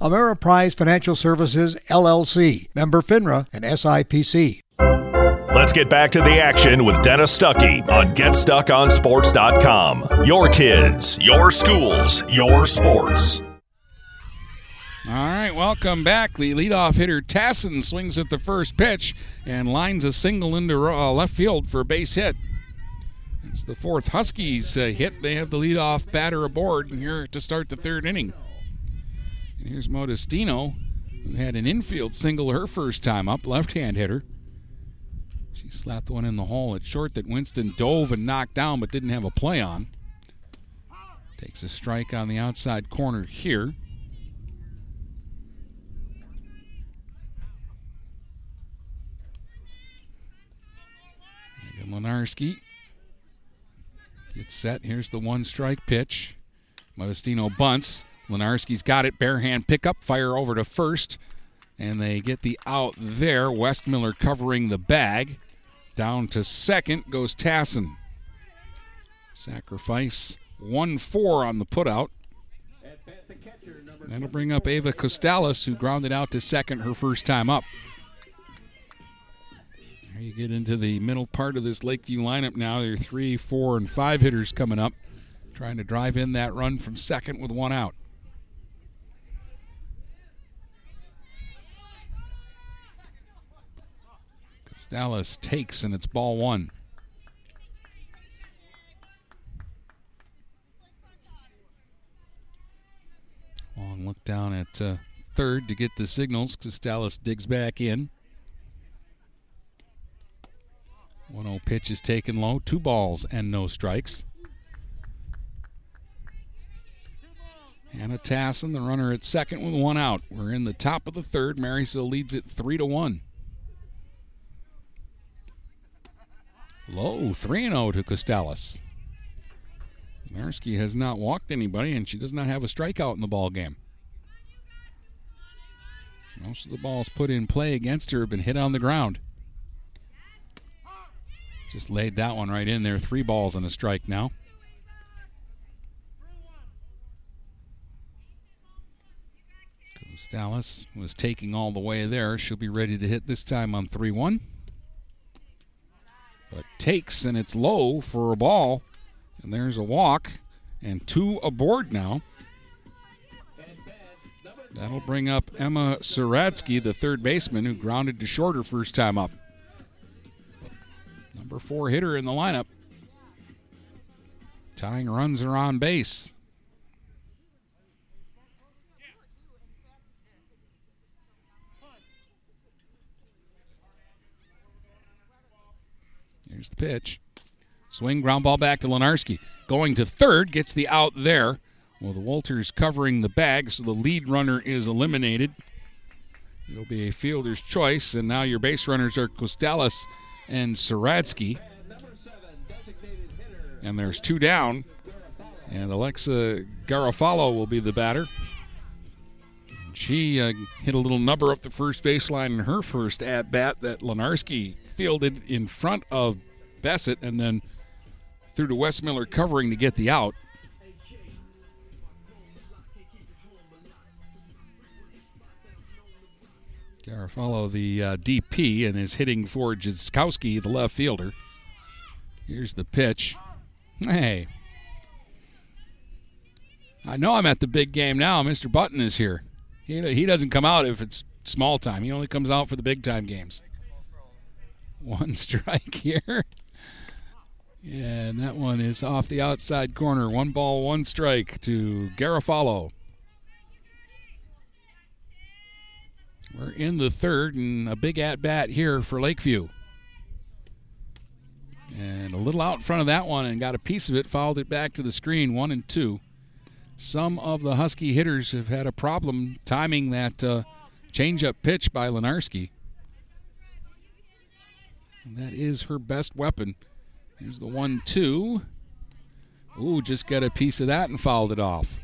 Ameriprise Financial Services, LLC, member FINRA and SIPC. Let's get back to the action with Dennis Stuckey on GetStuckOnSports.com. Your kids, your schools, your sports. All right, welcome back. The leadoff hitter Tassin swings at the first pitch and lines a single into uh, left field for a base hit. It's the fourth Huskies uh, hit. They have the leadoff batter aboard here to start the third inning. And here's Modestino, who had an infield single her first time up, left-hand hitter. She slapped one in the hole at short that Winston dove and knocked down, but didn't have a play on. Takes a strike on the outside corner here. Lenarski gets set. Here's the one strike pitch. Modestino bunts. Lenarski's got it. Bare hand pickup. Fire over to first. And they get the out there. Westmiller covering the bag. Down to second goes Tassin. Sacrifice 1 4 on the putout. That'll bring up Ava Costales, who grounded out to second her first time up. Here you get into the middle part of this Lakeview lineup now. There are three, four, and five hitters coming up, trying to drive in that run from second with one out. Dallas takes, and it's ball one. Long look down at uh, third to get the signals because Dallas digs back in. 1 0 pitch is taken low. Two balls and no strikes. Hannah Tassin, the runner at second with one out. We're in the top of the third. Marysville leads it 3 to 1. Low 3 0 to Costales. Narski has not walked anybody, and she does not have a strikeout in the ball game. Most of the balls put in play against her have been hit on the ground. Just laid that one right in there. Three balls and a strike now. Dallas was taking all the way there. She'll be ready to hit this time on 3 1. But takes, and it's low for a ball. And there's a walk, and two aboard now. That'll bring up Emma Saratsky, the third baseman, who grounded to shorter first time up. Number four hitter in the lineup. Tying runs are on base. Here's the pitch. Swing, ground ball back to Lenarski. Going to third, gets the out there. Well, the Walters covering the bag, so the lead runner is eliminated. It'll be a fielder's choice, and now your base runners are Costales and Saratsky. And there's two down, and Alexa Garofalo will be the batter. She uh, hit a little number up the first baseline in her first at bat that Lenarski fielded in front of Bassett and then threw to Westmiller covering to get the out. Garofalo, the uh, DP, and is hitting for Jaskowski, the left fielder. Here's the pitch. Hey. I know I'm at the big game now. Mr. Button is here. He, he doesn't come out if it's small time. He only comes out for the big time games. One strike here. Yeah, and that one is off the outside corner. One ball, one strike to Garofalo. We're in the third, and a big at bat here for Lakeview. And a little out in front of that one, and got a piece of it, fouled it back to the screen, one and two. Some of the Husky hitters have had a problem timing that uh, changeup pitch by Lenarski. And that is her best weapon. Here's the one two. Ooh, just got a piece of that and fouled it off.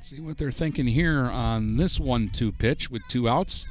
See what they're thinking here on this one two pitch with two outs.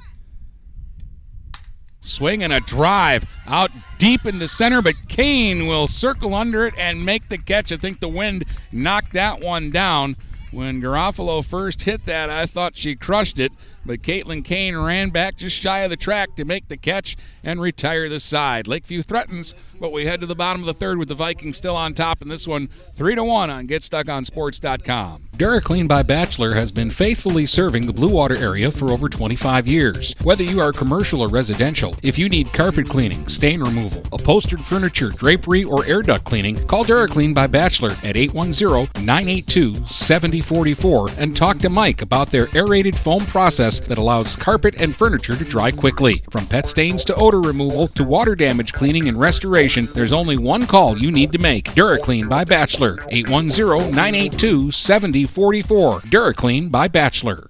Swing and a drive out deep into center, but Kane will circle under it and make the catch. I think the wind knocked that one down. When Garofalo first hit that, I thought she crushed it, but Caitlin Kane ran back just shy of the track to make the catch and retire the side. Lakeview threatens, but we head to the bottom of the third with the Vikings still on top in this one, three to one on GetStuckOnSports.com. DuraClean by Bachelor has been faithfully serving the Blue Water area for over 25 years. Whether you are commercial or residential, if you need carpet cleaning, stain removal, upholstered furniture, drapery, or air duct cleaning, call DuraClean by Bachelor at 810-982-7044 and talk to Mike about their aerated foam process that allows carpet and furniture to dry quickly. From pet stains to odor removal to water damage cleaning and restoration, there's only one call you need to make. DuraClean by Bachelor, 810-982-7044. DuraClean by Bachelor.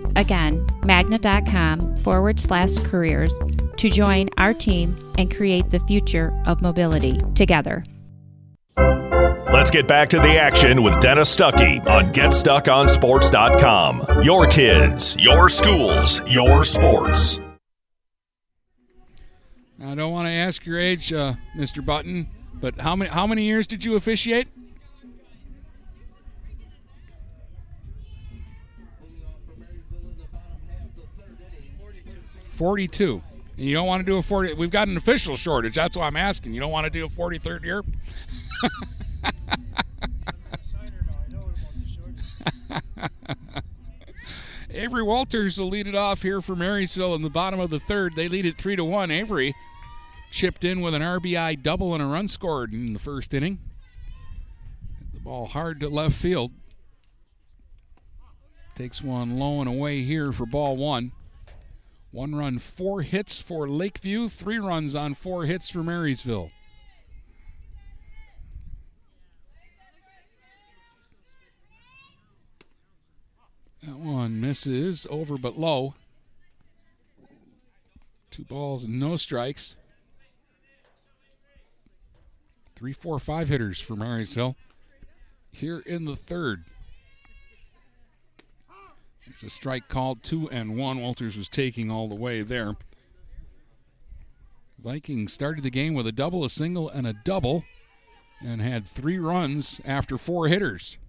Again, magna.com forward slash careers to join our team and create the future of mobility together. Let's get back to the action with Dennis Stuckey on GetStuckOnSports.com. Your kids, your schools, your sports. I don't want to ask your age, uh, Mr. Button, but how many how many years did you officiate? Forty-two. And you don't want to do a forty. We've got an official shortage. That's why I'm asking. You don't want to do a forty-third year? Avery Walters will lead it off here for Marysville in the bottom of the third. They lead it three to one. Avery chipped in with an RBI double and a run scored in the first inning. The ball hard to left field. Takes one low and away here for ball one. One run, four hits for Lakeview, three runs on four hits for Marysville. That one misses over but low. Two balls no strikes. Three, four, five hitters for Marysville here in the third. It's a strike called two and one. Walters was taking all the way there. Vikings started the game with a double, a single, and a double, and had three runs after four hitters.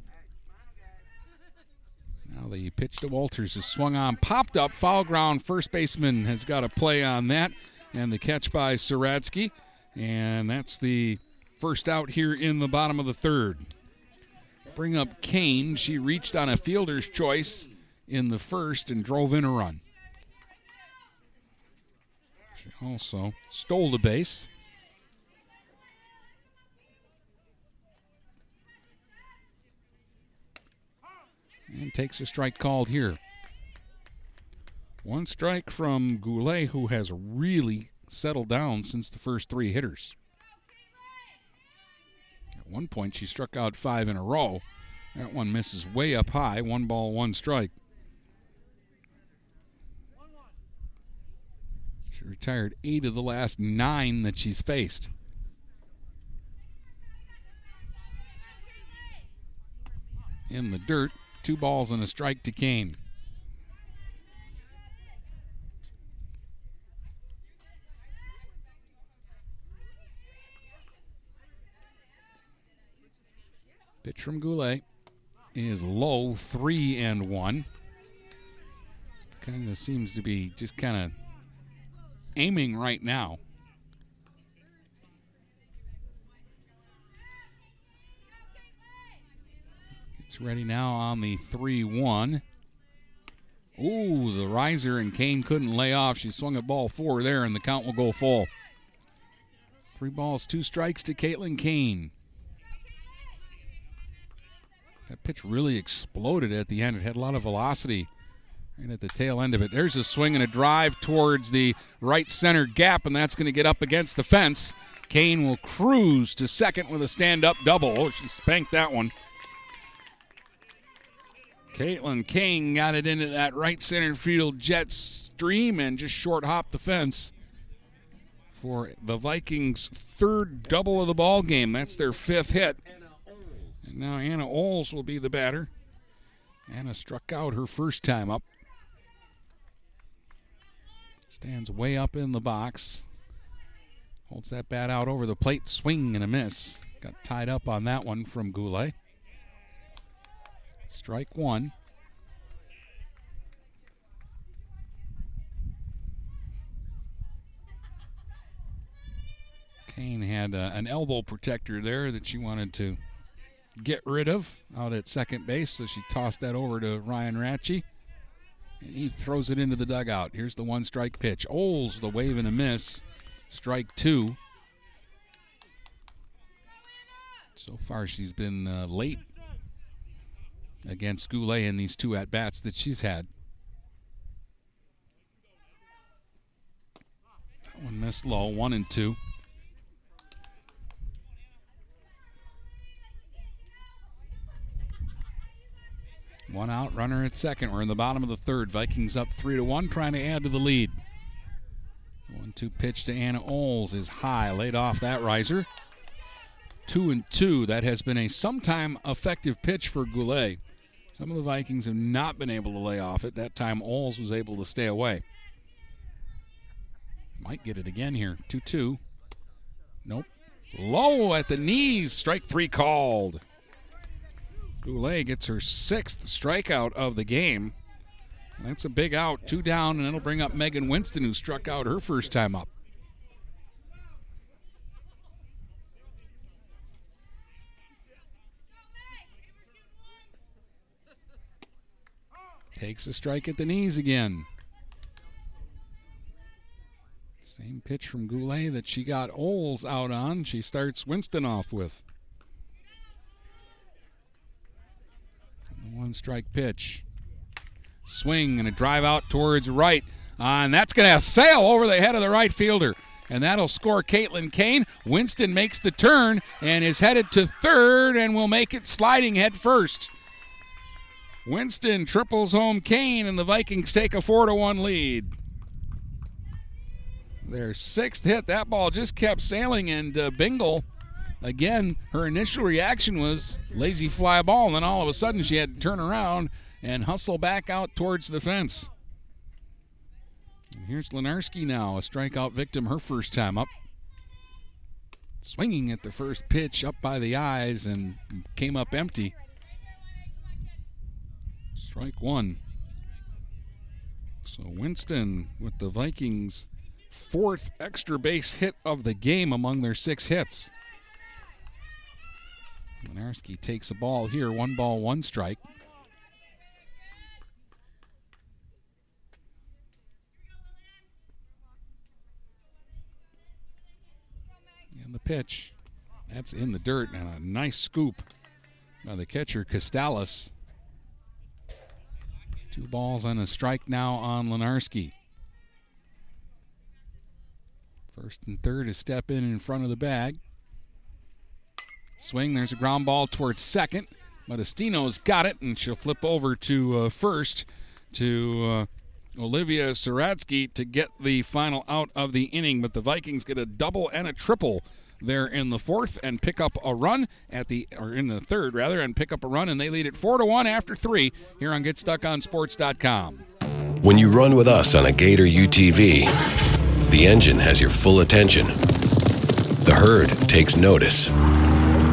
Now the pitch to Walters is swung on, popped up, foul ground. First baseman has got a play on that, and the catch by Saratsky. And that's the first out here in the bottom of the third. Bring up Kane. She reached on a fielder's choice in the first and drove in a run. She also stole the base. And takes a strike called here. One strike from Goulet, who has really settled down since the first three hitters. At one point, she struck out five in a row. That one misses way up high. One ball, one strike. Retired eight of the last nine that she's faced. In the dirt, two balls and a strike to Kane. Pitch from Goulet is low, three and one. Kind of seems to be just kind of aiming right now. It's ready now on the 3 1. Ooh, the riser, and Kane couldn't lay off. She swung at ball four there, and the count will go full. Three balls, two strikes to Caitlin Kane. That pitch really exploded at the end. It had a lot of velocity and at the tail end of it. There's a swing and a drive towards the right center gap, and that's going to get up against the fence. Kane will cruise to second with a stand up double. Oh, she spanked that one. Caitlin Kane got it into that right center field jet stream and just short hopped the fence for the Vikings' third double of the ball game. That's their fifth hit. And now Anna Oles will be the batter. Anna struck out her first time up. Stands way up in the box. Holds that bat out over the plate, swing and a miss. Got tied up on that one from Goulet. Strike one. Kane had uh, an elbow protector there that she wanted to get rid of out at second base, so she tossed that over to Ryan Ratchey. He throws it into the dugout. Here's the one strike pitch. Oles, the wave and a miss. Strike two. So far, she's been uh, late against Goulet in these two at bats that she's had. That one missed low, one and two. One out, runner at second. We're in the bottom of the third. Vikings up three to one, trying to add to the lead. One-two pitch to Anna Oles is high, laid off that riser. Two and two. That has been a sometime effective pitch for Goulet. Some of the Vikings have not been able to lay off it. That time, Oles was able to stay away. Might get it again here. 2 2. Nope. Low at the knees. Strike three called. Goulet gets her sixth strikeout of the game. That's a big out. Two down, and it'll bring up Megan Winston, who struck out her first time up. Takes a strike at the knees again. Same pitch from Goulet that she got Oles out on. She starts Winston off with. One strike pitch. Swing and a drive out towards right. Uh, and that's going to sail over the head of the right fielder. And that'll score Caitlin Kane. Winston makes the turn and is headed to third and will make it sliding head first. Winston triples home Kane, and the Vikings take a 4 to 1 lead. Their sixth hit, that ball just kept sailing, and uh, Bingle again, her initial reaction was lazy fly ball, and then all of a sudden she had to turn around and hustle back out towards the fence. And here's Lenarski now, a strikeout victim her first time up. Swinging at the first pitch up by the eyes and came up empty. Strike one. So Winston with the Vikings' fourth extra base hit of the game among their six hits. Lenarski takes a ball here, one ball, one strike. And the pitch, that's in the dirt, and a nice scoop by the catcher, Costales. Two balls and a strike now on Lenarski. First and third is step in in front of the bag. Swing, there's a ground ball towards second. Modestino's got it, and she'll flip over to uh, first to uh, Olivia Saratsky to get the final out of the inning. But the Vikings get a double and a triple there in the fourth and pick up a run at the or in the third rather and pick up a run and they lead it four to one after three here on GetStuckOnSports.com. When you run with us on a Gator UTV, the engine has your full attention. The herd takes notice.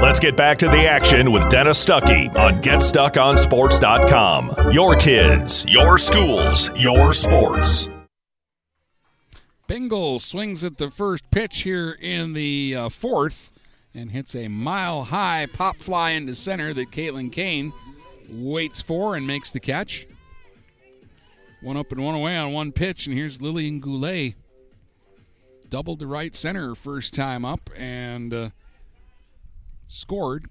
Let's get back to the action with Dennis Stuckey on GetStuckOnSports.com. Your kids, your schools, your sports. Bingle swings at the first pitch here in the uh, fourth and hits a mile high pop fly into center that Caitlin Kane waits for and makes the catch. One up and one away on one pitch, and here's Lillian Goulet. Doubled to right center first time up and uh, scored.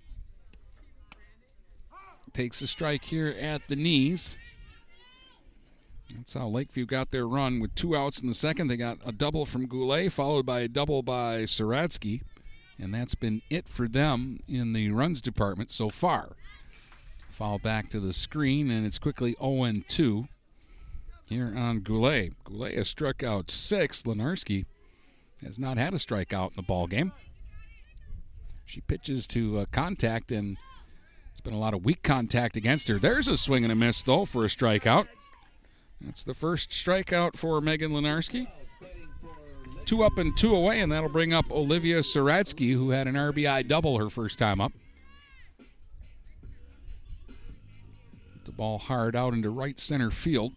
Takes a strike here at the knees. That's how Lakeview got their run with two outs in the second. They got a double from Goulet, followed by a double by Saratsky. And that's been it for them in the runs department so far. Foul back to the screen, and it's quickly 0 2 here on Goulet. Goulet has struck out six. Lenarski has not had a strikeout in the ball game. She pitches to uh, contact, and it's been a lot of weak contact against her. There's a swing and a miss, though, for a strikeout. That's the first strikeout for Megan Lenarski. Two up and two away, and that'll bring up Olivia Saratsky, who had an RBI double her first time up. The ball hard out into right center field.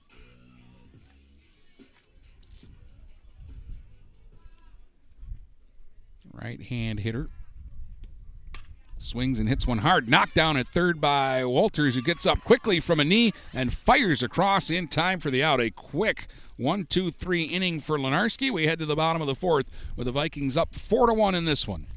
Right hand hitter. Swings and hits one hard. Knocked down at third by Walters, who gets up quickly from a knee and fires across in time for the out. A quick one, two, three inning for Lenarski. We head to the bottom of the fourth with the Vikings up four to one in this one.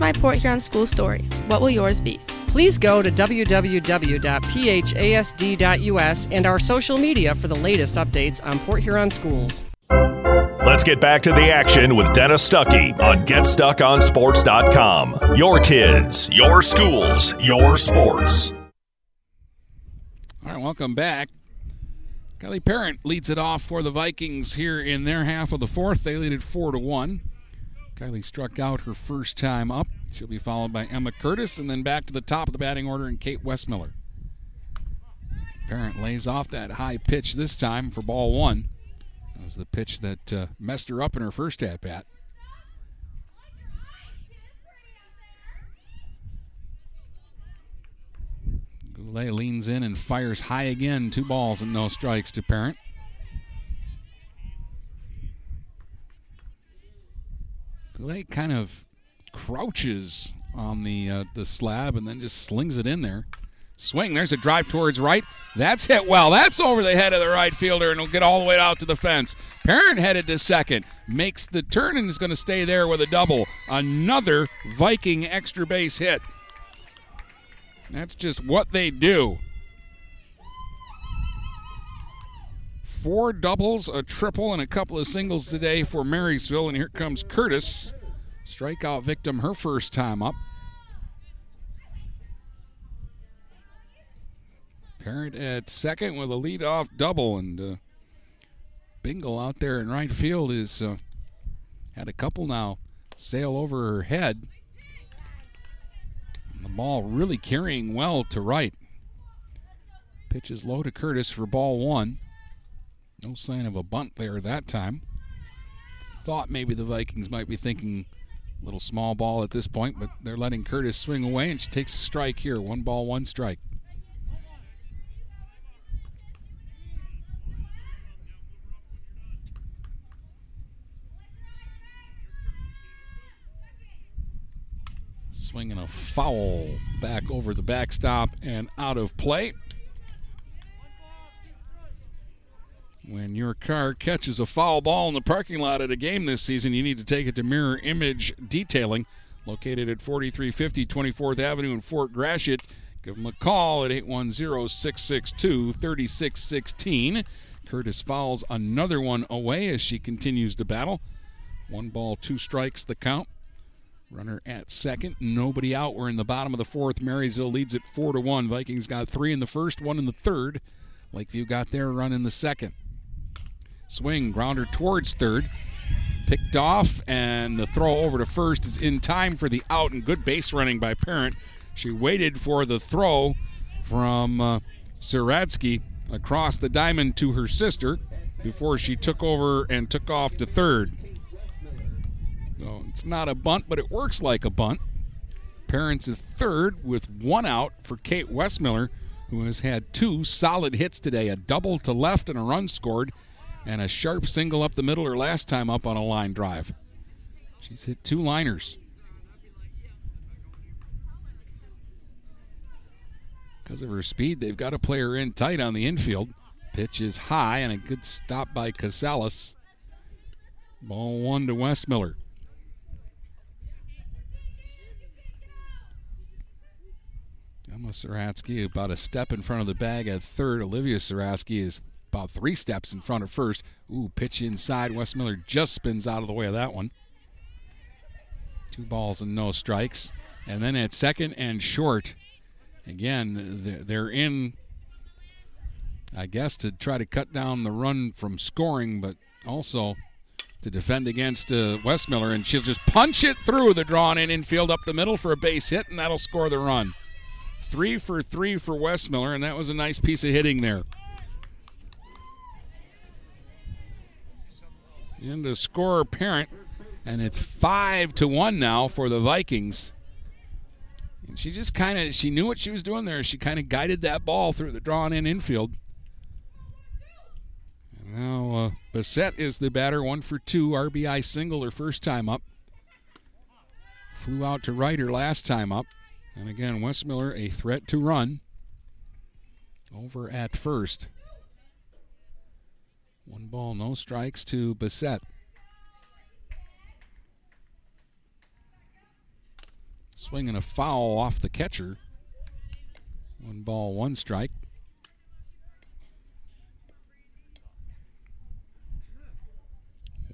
my Port Huron school story. What will yours be? Please go to www.phasd.us and our social media for the latest updates on Port Huron schools. Let's get back to the action with Dennis Stuckey on GetStuckOnSports.com. Your kids, your schools, your sports. All right, welcome back. Kelly Parent leads it off for the Vikings here in their half of the fourth. They lead it four to one. Kylie struck out her first time up. She'll be followed by Emma Curtis, and then back to the top of the batting order and Kate Westmiller. Parent lays off that high pitch this time for ball one. That was the pitch that uh, messed her up in her first at bat. Goulet leans in and fires high again. Two balls and no strikes to Parent. Goulet kind of crouches on the uh, the slab and then just slings it in there. Swing. There's a drive towards right. That's hit well. That's over the head of the right fielder and will get all the way out to the fence. Parent headed to second. Makes the turn and is going to stay there with a double. Another Viking extra base hit. That's just what they do. Four doubles, a triple, and a couple of singles today for Marysville. And here comes Curtis. Strikeout victim her first time up. Parent at second with a leadoff double, and uh, Bingle out there in right field is uh, had a couple now sail over her head. And the ball really carrying well to right. Pitch is low to Curtis for ball one. No sign of a bunt there that time. Thought maybe the Vikings might be thinking a little small ball at this point, but they're letting Curtis swing away, and she takes a strike here. One ball, one strike. Swinging a foul back over the backstop and out of play. When your car catches a foul ball in the parking lot at a game this season, you need to take it to Mirror Image Detailing, located at 4350 24th Avenue in Fort Gratiot. Give them a call at 810 662 3616. Curtis fouls another one away as she continues to battle. One ball, two strikes, the count. Runner at second, nobody out. We're in the bottom of the fourth. Marysville leads it four to one. Vikings got three in the first, one in the third. Lakeview got their run in the second. Swing, grounder towards third. Picked off, and the throw over to first is in time for the out, and good base running by Parent. She waited for the throw from uh, across the diamond to her sister before she took over and took off to third. So it's not a bunt, but it works like a bunt. Parents is third with one out for Kate Westmiller, who has had two solid hits today a double to left and a run scored, and a sharp single up the middle her last time up on a line drive. She's hit two liners. Because of her speed, they've got to play her in tight on the infield. Pitch is high and a good stop by Costales. Ball one to Westmiller. Emma Saratsky about a step in front of the bag at third. Olivia Saratsky is about three steps in front of first. Ooh, pitch inside. Westmiller just spins out of the way of that one. Two balls and no strikes. And then at second and short, again, they're in, I guess, to try to cut down the run from scoring, but also to defend against uh, Westmiller. And she'll just punch it through the drawn in infield up the middle for a base hit, and that'll score the run. Three for three for Westmiller, and that was a nice piece of hitting there. And the scorer parent, and it's five to one now for the Vikings. And she just kind of she knew what she was doing there. She kind of guided that ball through the drawn in infield. And now uh, Bassett is the batter, one for two, RBI single her first time up. Flew out to right her last time up. And again, Westmiller a threat to run over at first. One ball, no strikes to Bassett. Swinging a foul off the catcher. One ball, one strike.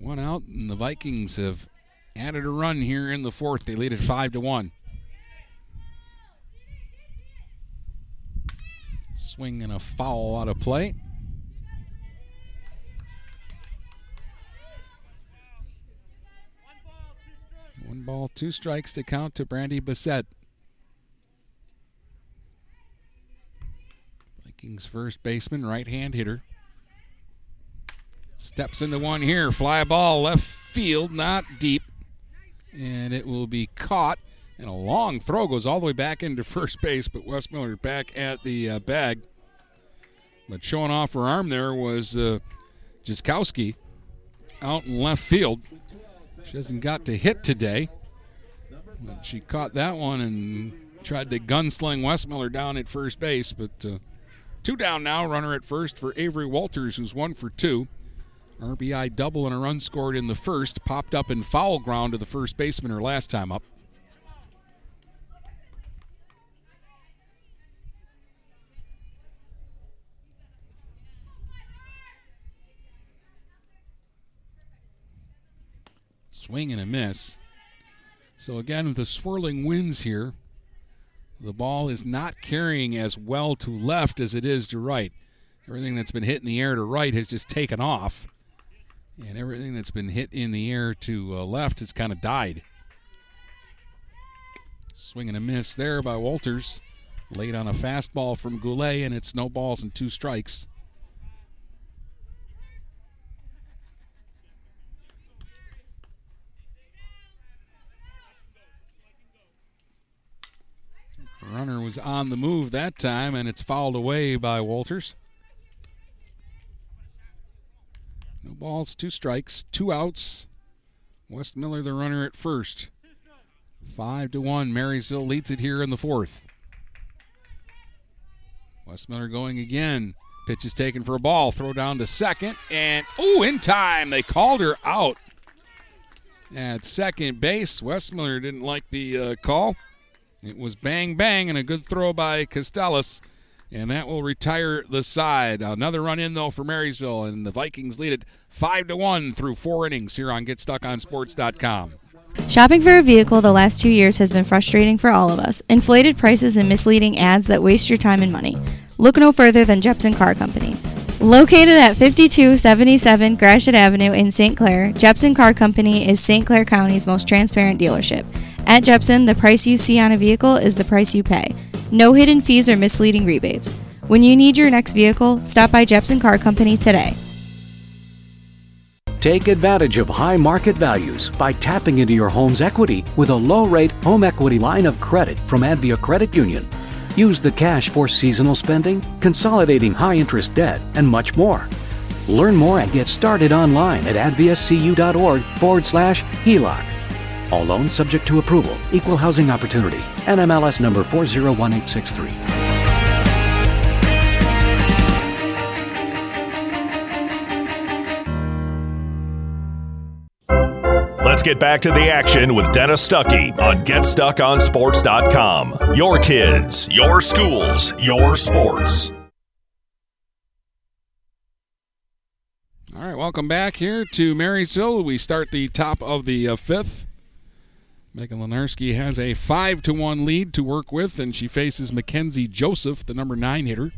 One out, and the Vikings have added a run here in the fourth. They lead it five to one. Swinging a foul out of play. One ball, two strikes to count to Brandy Bassett. Vikings first baseman, right hand hitter. Steps into one here. Fly ball left field, not deep. And it will be caught. And a long throw goes all the way back into first base, but Westmiller back at the uh, bag. But showing off her arm there was uh, Jaskowski out in left field. She hasn't got to hit today. But she caught that one and tried to gunsling Westmiller down at first base. But uh, two down now. Runner at first for Avery Walters, who's one for two. RBI double and a run scored in the first. Popped up in foul ground to the first baseman her last time up. Swing and a miss. So again, with the swirling winds here. The ball is not carrying as well to left as it is to right. Everything that's been hit in the air to right has just taken off. And everything that's been hit in the air to uh, left has kind of died. Swing and a miss there by Walters. Late on a fastball from Goulet, and it's no balls and two strikes. Runner was on the move that time, and it's fouled away by Walters. No balls, two strikes, two outs. Westmiller, the runner at first. Five to one. Marysville leads it here in the fourth. Westmiller going again. Pitch is taken for a ball. Throw down to second. And, oh, in time. They called her out at second base. Westmiller didn't like the uh, call. It was bang bang and a good throw by Costales, and that will retire the side. Another run in though for Marysville, and the Vikings lead it five to one through four innings here on GetStuckOnSports.com. Shopping for a vehicle the last two years has been frustrating for all of us. Inflated prices and misleading ads that waste your time and money. Look no further than Jepson Car Company. Located at 5277 Gratiot Avenue in St. Clair, Jepson Car Company is St. Clair County's most transparent dealership. At Jepson, the price you see on a vehicle is the price you pay. No hidden fees or misleading rebates. When you need your next vehicle, stop by Jepson Car Company today. Take advantage of high market values by tapping into your home's equity with a low rate home equity line of credit from Advia Credit Union. Use the cash for seasonal spending, consolidating high interest debt, and much more. Learn more and get started online at adviacu.org forward slash HELOC. All loans subject to approval, equal housing opportunity, NMLS number 401863. Let's get back to the action with Dennis Stuckey on GetStuckOnSports.com. Your kids, your schools, your sports. All right, welcome back here to Marysville. We start the top of the uh, fifth. Megan Lenarski has a five to one lead to work with, and she faces Mackenzie Joseph, the number nine hitter,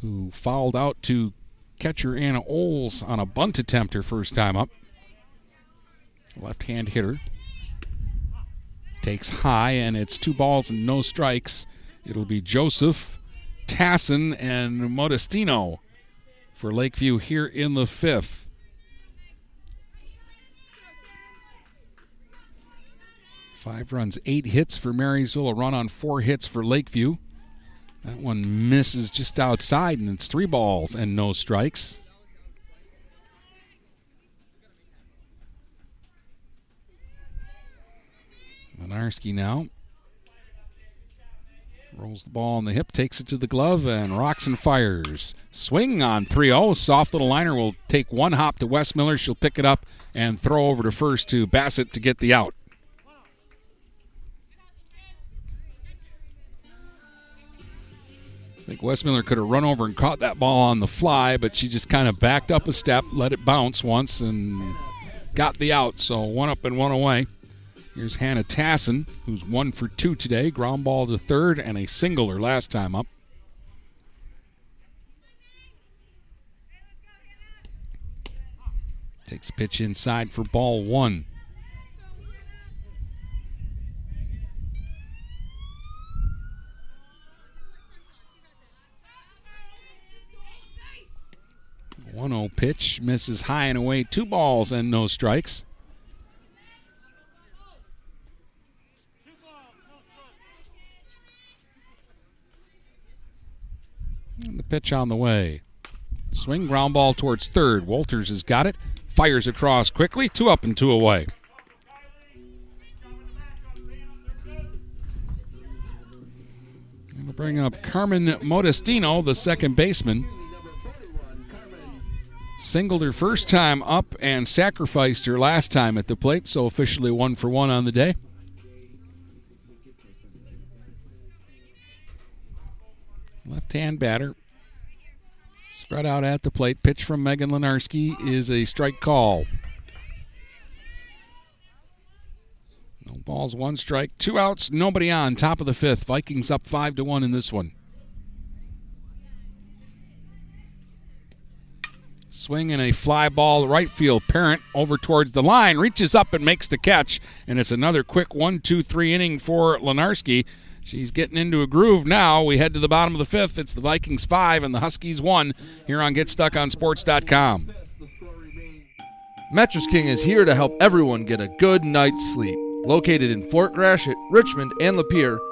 who fouled out to catcher Anna Oles on a bunt attempt her first time up. Left hand hitter. Takes high, and it's two balls and no strikes. It'll be Joseph, Tassin, and Modestino for Lakeview here in the fifth. Five runs, eight hits for Marysville, a run on four hits for Lakeview. That one misses just outside, and it's three balls and no strikes. Lenarski now rolls the ball on the hip, takes it to the glove, and rocks and fires. Swing on 3 0. Soft little liner will take one hop to Westmiller. She'll pick it up and throw over to first to Bassett to get the out. Think Westmiller could have run over and caught that ball on the fly, but she just kind of backed up a step, let it bounce once, and got the out. So one up and one away. Here's Hannah Tassin, who's one for two today. Ground ball to third and a single her last time up. Takes pitch inside for ball one. One pitch misses high and away. Two balls and no strikes. And the pitch on the way. Swing ground ball towards third. Walters has got it. Fires across quickly. Two up and two away. We'll bring up Carmen Modestino, the second baseman. Singled her first time up and sacrificed her last time at the plate, so officially one for one on the day. Left hand batter. Spread out at the plate. Pitch from Megan Lenarski is a strike call. No balls, one strike, two outs, nobody on. Top of the fifth. Vikings up five to one in this one. Swing and a fly ball, right field. Parent over towards the line, reaches up and makes the catch. And it's another quick one, two, three inning for Lenarski. She's getting into a groove now. We head to the bottom of the fifth. It's the Vikings five and the Huskies one here on GetStuckOnSports.com. Mattress King is here to help everyone get a good night's sleep. Located in Fort Gratiot, Richmond, and Lapeer,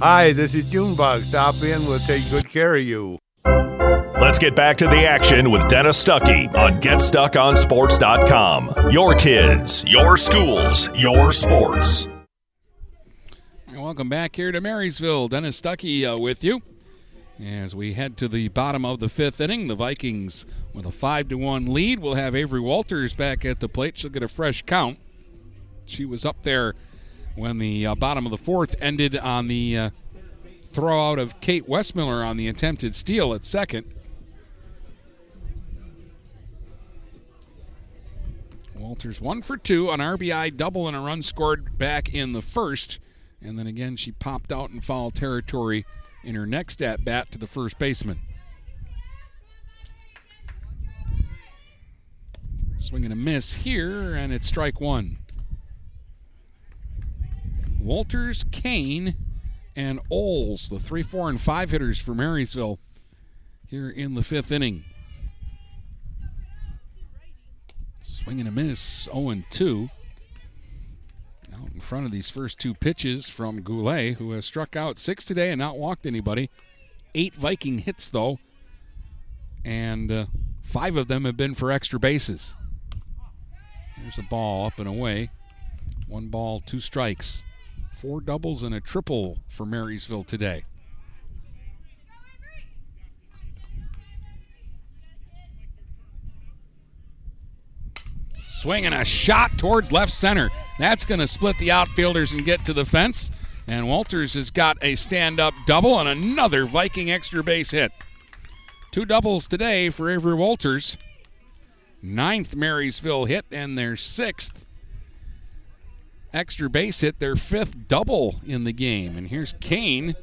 Hi, this is Junebug. Stop in. We'll take good care of you. Let's get back to the action with Dennis Stuckey on GetStuckOnSports.com. Your kids, your schools, your sports. And welcome back here to Marysville. Dennis Stuckey uh, with you. As we head to the bottom of the fifth inning, the Vikings with a five to one lead. We'll have Avery Walters back at the plate. She'll get a fresh count. She was up there when the uh, bottom of the fourth ended on the uh, throw out of Kate Westmiller on the attempted steal at second. Walters one for two, an RBI double and a run scored back in the first. And then again, she popped out in foul territory in her next at bat to the first baseman. Swing and a miss here, and it's strike one. Walters, Kane, and Oles, the three, four, and five hitters for Marysville here in the fifth inning. Swing and a miss, 0 2. Out in front of these first two pitches from Goulet, who has struck out six today and not walked anybody. Eight Viking hits, though, and uh, five of them have been for extra bases. There's a ball up and away. One ball, two strikes. Four doubles and a triple for Marysville today. Swinging a shot towards left center. That's going to split the outfielders and get to the fence. And Walters has got a stand up double and another Viking extra base hit. Two doubles today for Avery Walters. Ninth Marysville hit and their sixth extra base hit, their fifth double in the game. And here's Kane.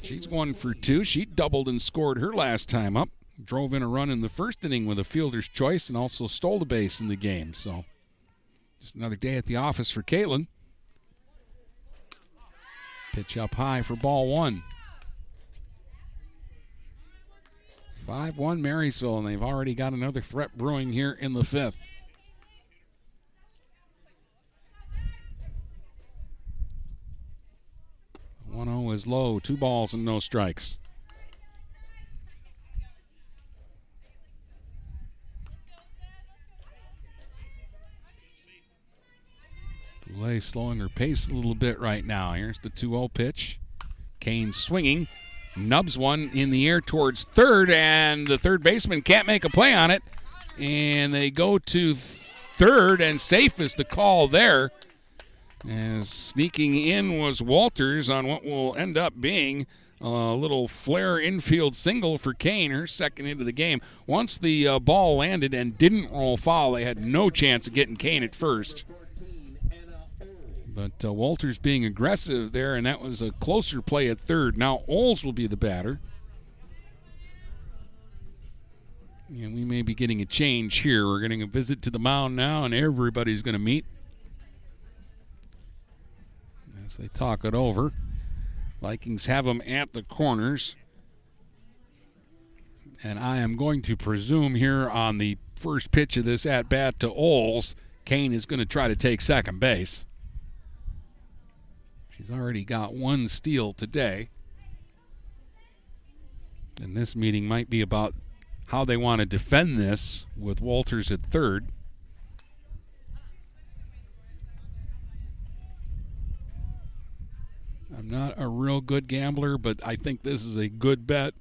She's one for two. She doubled and scored her last time up. Drove in a run in the first inning with a fielder's choice and also stole the base in the game. So just another day at the office for Caitlin. Pitch up high for ball one. 5 1 Marysville, and they've already got another threat brewing here in the fifth. 1 0 is low. Two balls and no strikes. Goulet slowing her pace a little bit right now. Here's the 2 0 pitch. Kane swinging. Nubs one in the air towards third, and the third baseman can't make a play on it. And they go to third, and safe is the call there. As sneaking in was Walters on what will end up being a little flare infield single for Kane, her second into the game. Once the uh, ball landed and didn't roll foul, they had no chance of getting Kane at first. But uh, Walters being aggressive there, and that was a closer play at third. Now Oles will be the batter. And we may be getting a change here. We're getting a visit to the mound now, and everybody's going to meet as they talk it over. Vikings have them at the corners. And I am going to presume here on the first pitch of this at bat to Oles, Kane is going to try to take second base. She's already got one steal today. And this meeting might be about how they want to defend this with Walters at third. I'm not a real good gambler, but I think this is a good bet.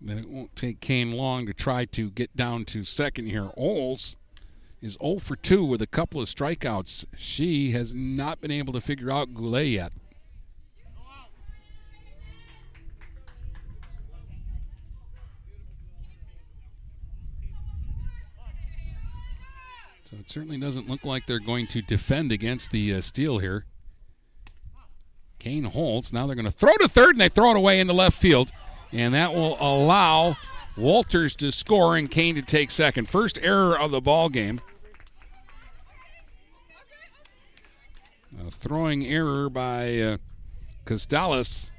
That it won't take Kane long to try to get down to second here. Oles is 0 for 2 with a couple of strikeouts. She has not been able to figure out Goulet yet. So it certainly doesn't look like they're going to defend against the uh, steal here. Kane holds. Now they're going to throw to third, and they throw it away into left field. And that will allow Walters to score and Kane to take second. First error of the ball game. A throwing error by uh, Costales,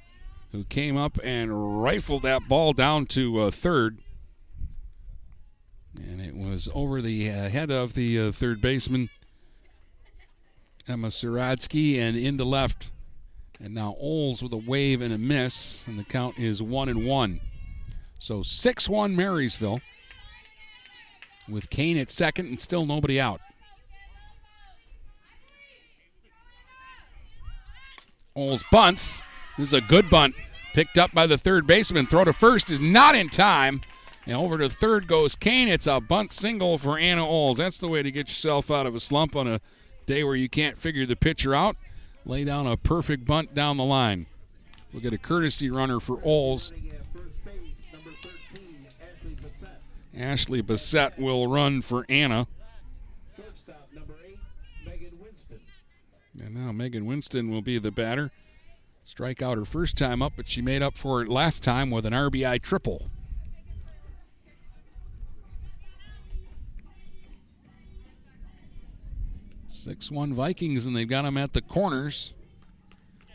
who came up and rifled that ball down to uh, third. And it was over the uh, head of the uh, third baseman, Emma Saratsky, and into left and now Oles with a wave and a miss, and the count is one and one. So 6 1 Marysville with Kane at second and still nobody out. Oles bunts. This is a good bunt. Picked up by the third baseman. Throw to first is not in time. And over to third goes Kane. It's a bunt single for Anna Oles. That's the way to get yourself out of a slump on a day where you can't figure the pitcher out lay down a perfect bunt down the line. We'll get a courtesy runner for Oles. Ashley Bassett will run for Anna. And now Megan Winston will be the batter. Strike out her first time up, but she made up for it last time with an RBI triple. 6 1 Vikings, and they've got them at the corners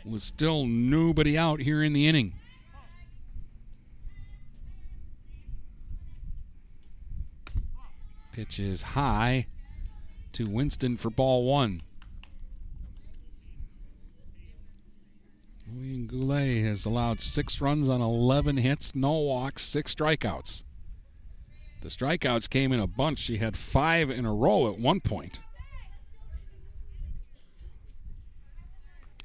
with still nobody out here in the inning. Pitch is high to Winston for ball one. Lillian Goulet has allowed six runs on 11 hits, no walks, six strikeouts. The strikeouts came in a bunch. She had five in a row at one point.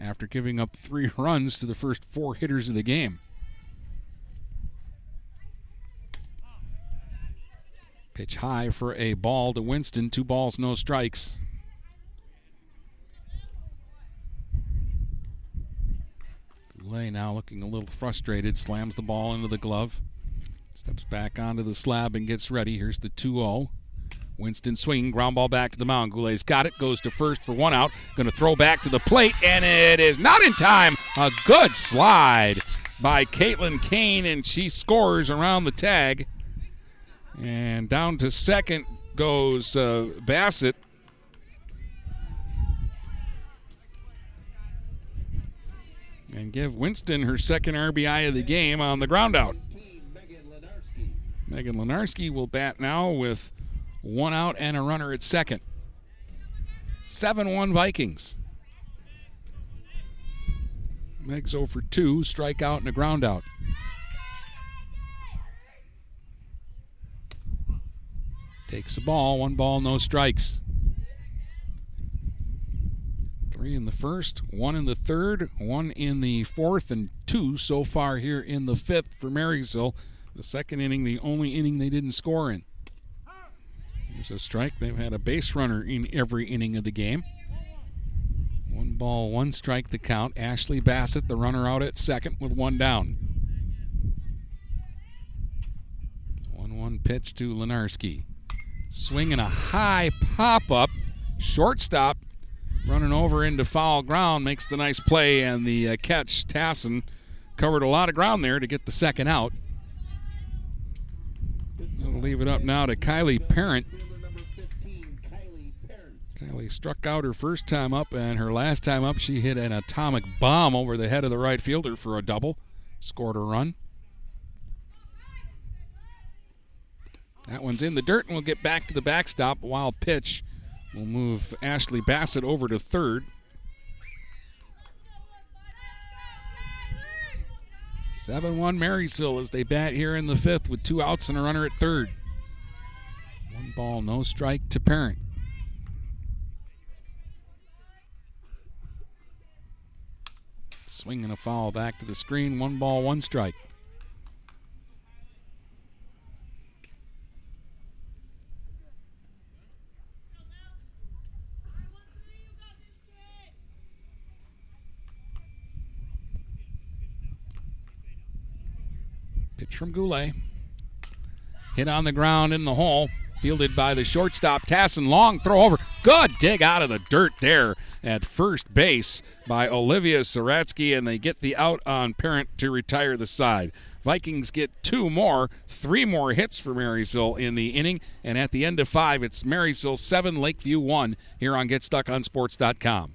After giving up three runs to the first four hitters of the game. Pitch high for a ball to Winston. Two balls, no strikes. Goulet now looking a little frustrated, slams the ball into the glove. Steps back onto the slab and gets ready. Here's the 2 0. Winston swinging, ground ball back to the mound. Goulet's got it, goes to first for one out. Going to throw back to the plate, and it is not in time. A good slide by Caitlin Kane, and she scores around the tag. And down to second goes uh, Bassett. And give Winston her second RBI of the game on the ground out. Megan Lenarski will bat now with one out and a runner at second. 7 1 Vikings. Meg's 0 for 2, strikeout and a ground out. Takes the ball, one ball, no strikes. Three in the first, one in the third, one in the fourth, and two so far here in the fifth for Marysville. The second inning, the only inning they didn't score in. There's a strike. They've had a base runner in every inning of the game. One ball, one strike the count. Ashley Bassett, the runner out at second with one down. 1 1 pitch to Lenarski. Swinging a high pop up. Shortstop running over into foul ground makes the nice play, and the uh, catch, Tasson, covered a lot of ground there to get the second out. I'll leave it up now to Kylie Parent. Kylie struck out her first time up, and her last time up, she hit an atomic bomb over the head of the right fielder for a double. Scored a run. That one's in the dirt, and we'll get back to the backstop. Wild pitch. We'll move Ashley Bassett over to third. Seven-one Marysville as they bat here in the fifth with two outs and a runner at third. One ball, no strike to Parent. Swinging a foul back to the screen. One ball, one strike. From Goulet. Hit on the ground in the hole. Fielded by the shortstop, Tasson. Long throw over. Good dig out of the dirt there at first base by Olivia Saratsky, and they get the out on Parent to retire the side. Vikings get two more, three more hits for Marysville in the inning, and at the end of five, it's Marysville 7, Lakeview 1 here on GetStuckOnSports.com.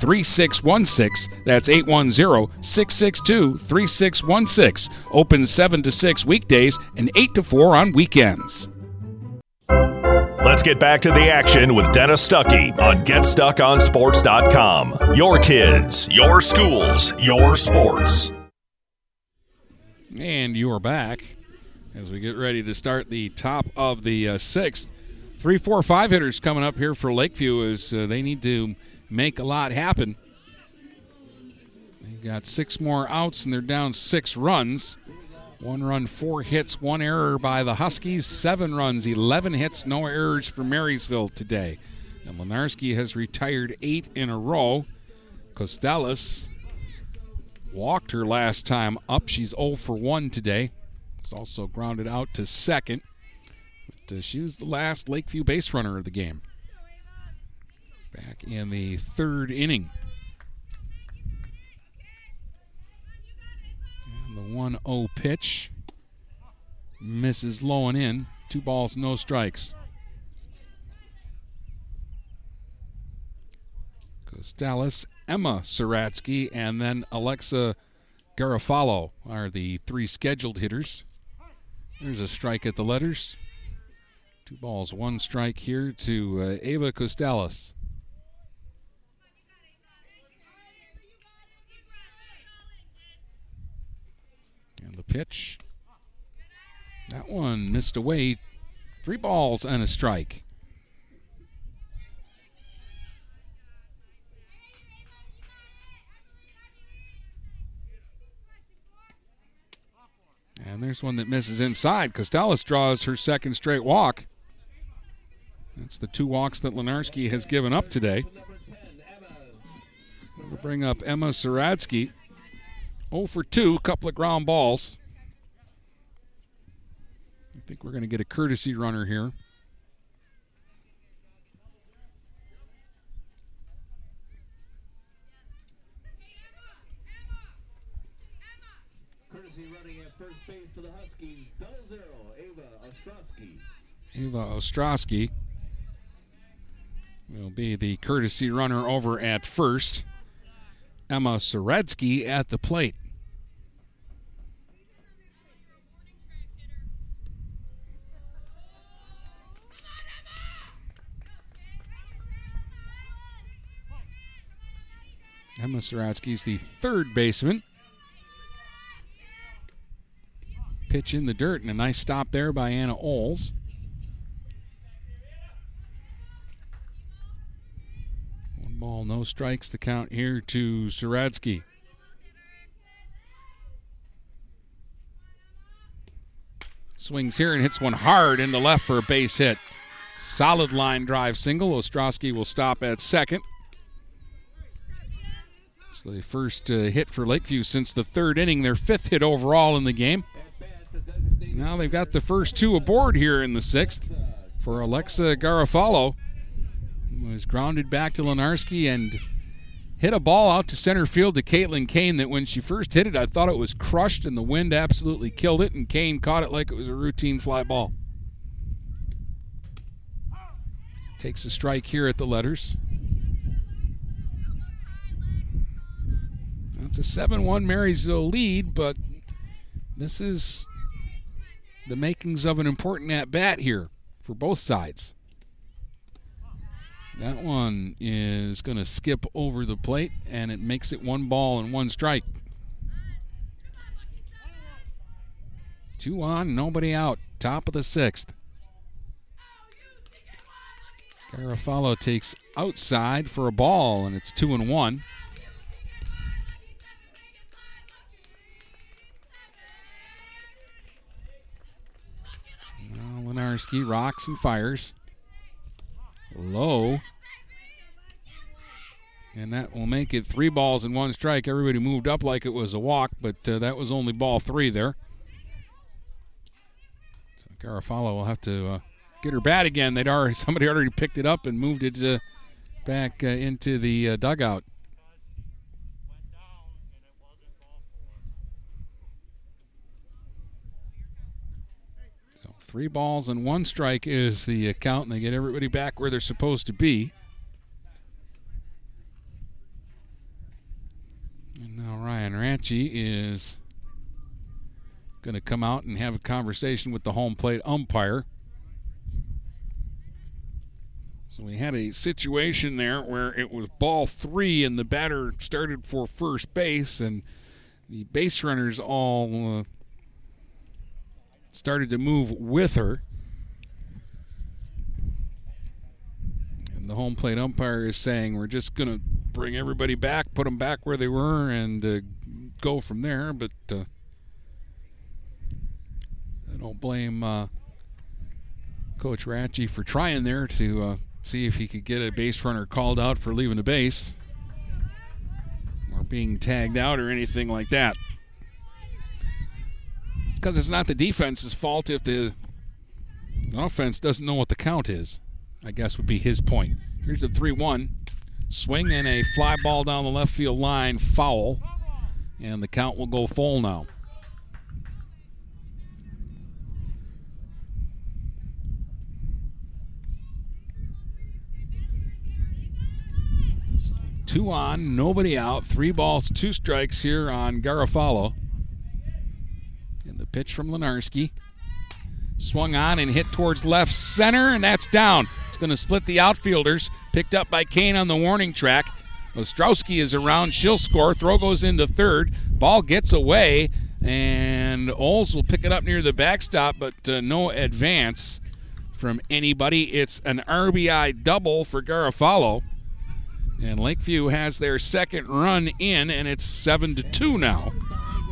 3616. That's 810 662 3616. Open 7 to 6 weekdays and 8 to 4 on weekends. Let's get back to the action with Dennis Stuckey on GetStuckOnSports.com. Your kids, your schools, your sports. And you're back as we get ready to start the top of the uh, sixth. Three, four, five hitters coming up here for Lakeview as uh, they need to make a lot happen. They've got six more outs and they're down six runs. One run, four hits, one error by the Huskies. Seven runs, 11 hits, no errors for Marysville today. And Lenarski has retired eight in a row. Costales walked her last time up. She's 0 for 1 today. It's also grounded out to second. But uh, she was the last Lakeview base runner of the game. Back in the third inning. And the 1 0 pitch. Misses low and in. Two balls, no strikes. Costales, Emma Saratsky, and then Alexa Garofalo are the three scheduled hitters. There's a strike at the letters. Two balls, one strike here to uh, Ava Costales. Pitch. That one missed away. Three balls and a strike. And there's one that misses inside. Costales draws her second straight walk. That's the two walks that Lenarski has given up today. We'll bring up Emma Saratsky. 0 for 2, a couple of ground balls. I think we're going to get a courtesy runner here. Courtesy running at first base for the Huskies, Ava Ostrowski. Ava Ostrowski will be the courtesy runner over at first. Emma Saratsky at the plate. Emma Saratsky's the third baseman. Pitch in the dirt and a nice stop there by Anna Oles. Ball, no strikes to count here to Saratsky. Swings here and hits one hard into left for a base hit. Solid line drive single. Ostrowski will stop at second. It's the first uh, hit for Lakeview since the third inning, their fifth hit overall in the game. Now they've got the first two aboard here in the sixth for Alexa Garofalo. Was grounded back to Lenarski and hit a ball out to center field to Caitlin Kane that when she first hit it, I thought it was crushed and the wind absolutely killed it, and Kane caught it like it was a routine fly ball. Takes a strike here at the letters. That's a 7 1 Marysville lead, but this is the makings of an important at bat here for both sides. That one is going to skip over the plate, and it makes it one ball and one strike. Two on, nobody out. Top of the sixth. Garofalo takes outside for a ball, and it's two and one. Lenarski rocks and fires. Low. And that will make it three balls and one strike. Everybody moved up like it was a walk, but uh, that was only ball three there. So Garofalo will have to uh, get her bat again. They'd already somebody already picked it up and moved it uh, back uh, into the uh, dugout. So three balls and one strike is the count, and they get everybody back where they're supposed to be. And now Ryan Ranchi is going to come out and have a conversation with the home plate umpire. So we had a situation there where it was ball three, and the batter started for first base, and the base runners all uh, started to move with her. And the home plate umpire is saying, We're just going to bring everybody back, put them back where they were, and uh, go from there. But uh, I don't blame uh, Coach Ratchie for trying there to uh, see if he could get a base runner called out for leaving the base or being tagged out or anything like that because it's not the defense's fault if the offense doesn't know what the count is. I guess would be his point. Here's the three-one swing and a fly ball down the left field line, foul, and the count will go full now. Two on, nobody out, three balls, two strikes here on Garofalo. And the pitch from Lenarski. Swung on and hit towards left center, and that's down. It's going to split the outfielders. Picked up by Kane on the warning track. Ostrowski is around. She'll score. Throw goes into third. Ball gets away, and Oles will pick it up near the backstop, but uh, no advance from anybody. It's an RBI double for Garofalo. And Lakeview has their second run in, and it's 7 to 2 now.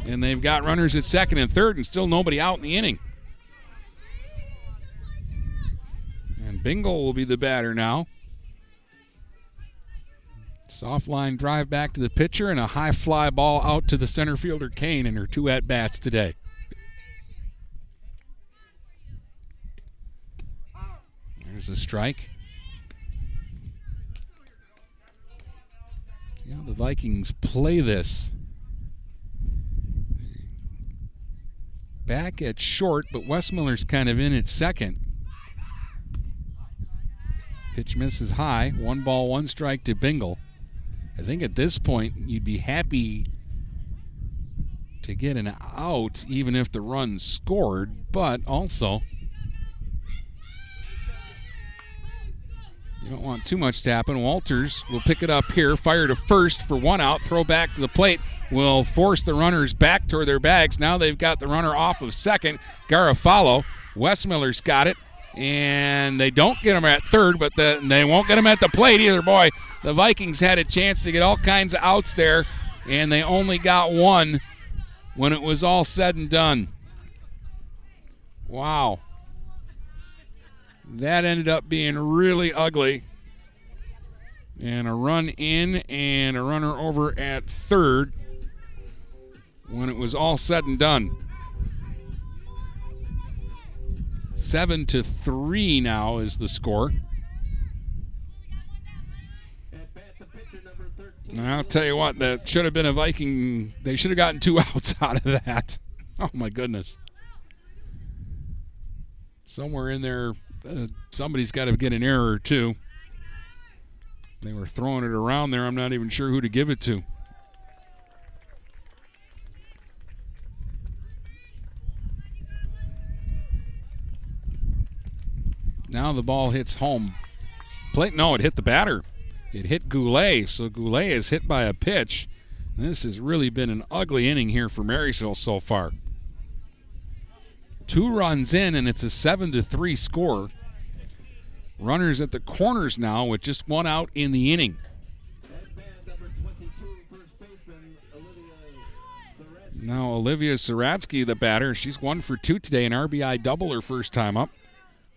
And they've got runners at second and third, and still nobody out in the inning. And Bingle will be the batter now. Soft line drive back to the pitcher and a high fly ball out to the center fielder Kane in her two at bats today. There's a strike. See how the Vikings play this. Back at short, but Westmiller's kind of in at second. Pitch misses high. One ball, one strike to Bingle. I think at this point you'd be happy to get an out even if the run scored, but also you don't want too much to happen. Walters will pick it up here, fire to first for one out, throw back to the plate, will force the runners back toward their bags. Now they've got the runner off of second. Garofalo. Westmiller's got it and they don't get him at third, but the, they won't get him at the plate either. Boy, the Vikings had a chance to get all kinds of outs there, and they only got one when it was all said and done. Wow. That ended up being really ugly. And a run in and a runner over at third when it was all said and done. Seven to three now is the score. I'll tell you what, that should have been a Viking. They should have gotten two outs out of that. Oh my goodness! Somewhere in there, uh, somebody's got to get an error or two. They were throwing it around there. I'm not even sure who to give it to. Now the ball hits home plate. No, it hit the batter. It hit Goulet. So Goulet is hit by a pitch. This has really been an ugly inning here for Marysville so far. Two runs in, and it's a seven to three score. Runners at the corners now with just one out in the inning. Now Olivia Saratsky, the batter, she's one for two today, an RBI double her first time up.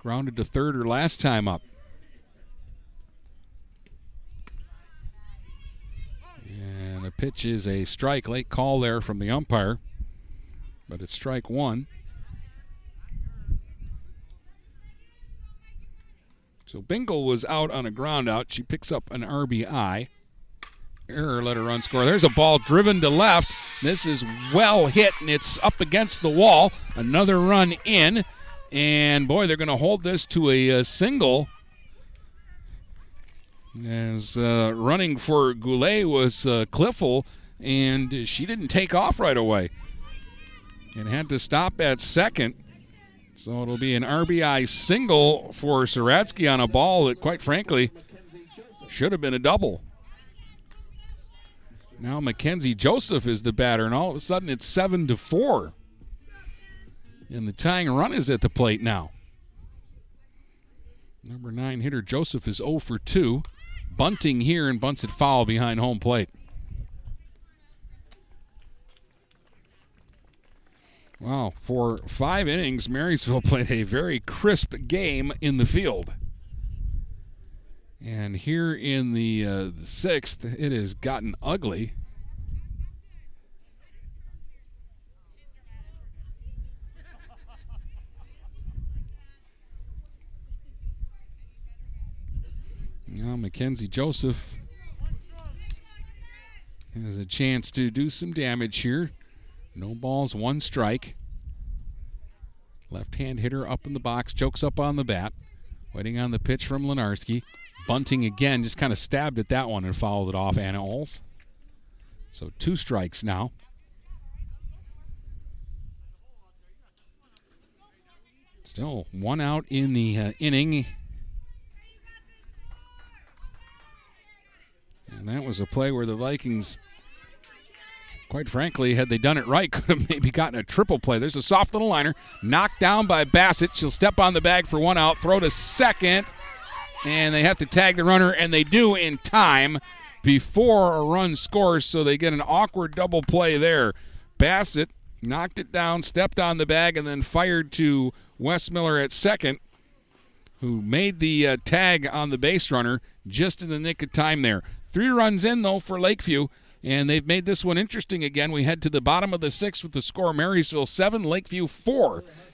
Grounded to third her last time up. And the pitch is a strike. Late call there from the umpire, but it's strike one. So Bingle was out on a ground out. She picks up an RBI. Error let her run score. There's a ball driven to left. This is well hit and it's up against the wall. Another run in. And boy, they're going to hold this to a, a single. As uh, running for Goulet was uh, Cliffle, and she didn't take off right away and had to stop at second. So it'll be an RBI single for Saratsky on a ball that, quite frankly, should have been a double. Now Mackenzie Joseph is the batter, and all of a sudden it's seven to four. And the tying run is at the plate now. Number nine hitter Joseph is 0 for 2. Bunting here and bunts it foul behind home plate. Wow, for five innings, Marysville played a very crisp game in the field. And here in the, uh, the sixth, it has gotten ugly. Now Mackenzie Joseph has a chance to do some damage here. No balls, one strike. Left hand hitter up in the box, chokes up on the bat. Waiting on the pitch from Lenarski. Bunting again just kind of stabbed at that one and fouled it off Anna Oles. So two strikes now. Still one out in the uh, inning. And that was a play where the Vikings, quite frankly, had they done it right, could have maybe gotten a triple play. There's a soft little liner, knocked down by Bassett. She'll step on the bag for one out, throw to second, and they have to tag the runner, and they do in time before a run scores, so they get an awkward double play there. Bassett knocked it down, stepped on the bag, and then fired to Westmiller at second, who made the uh, tag on the base runner just in the nick of time there. Three runs in, though, for Lakeview. And they've made this one interesting again. We head to the bottom of the sixth with the score Marysville 7, Lakeview 4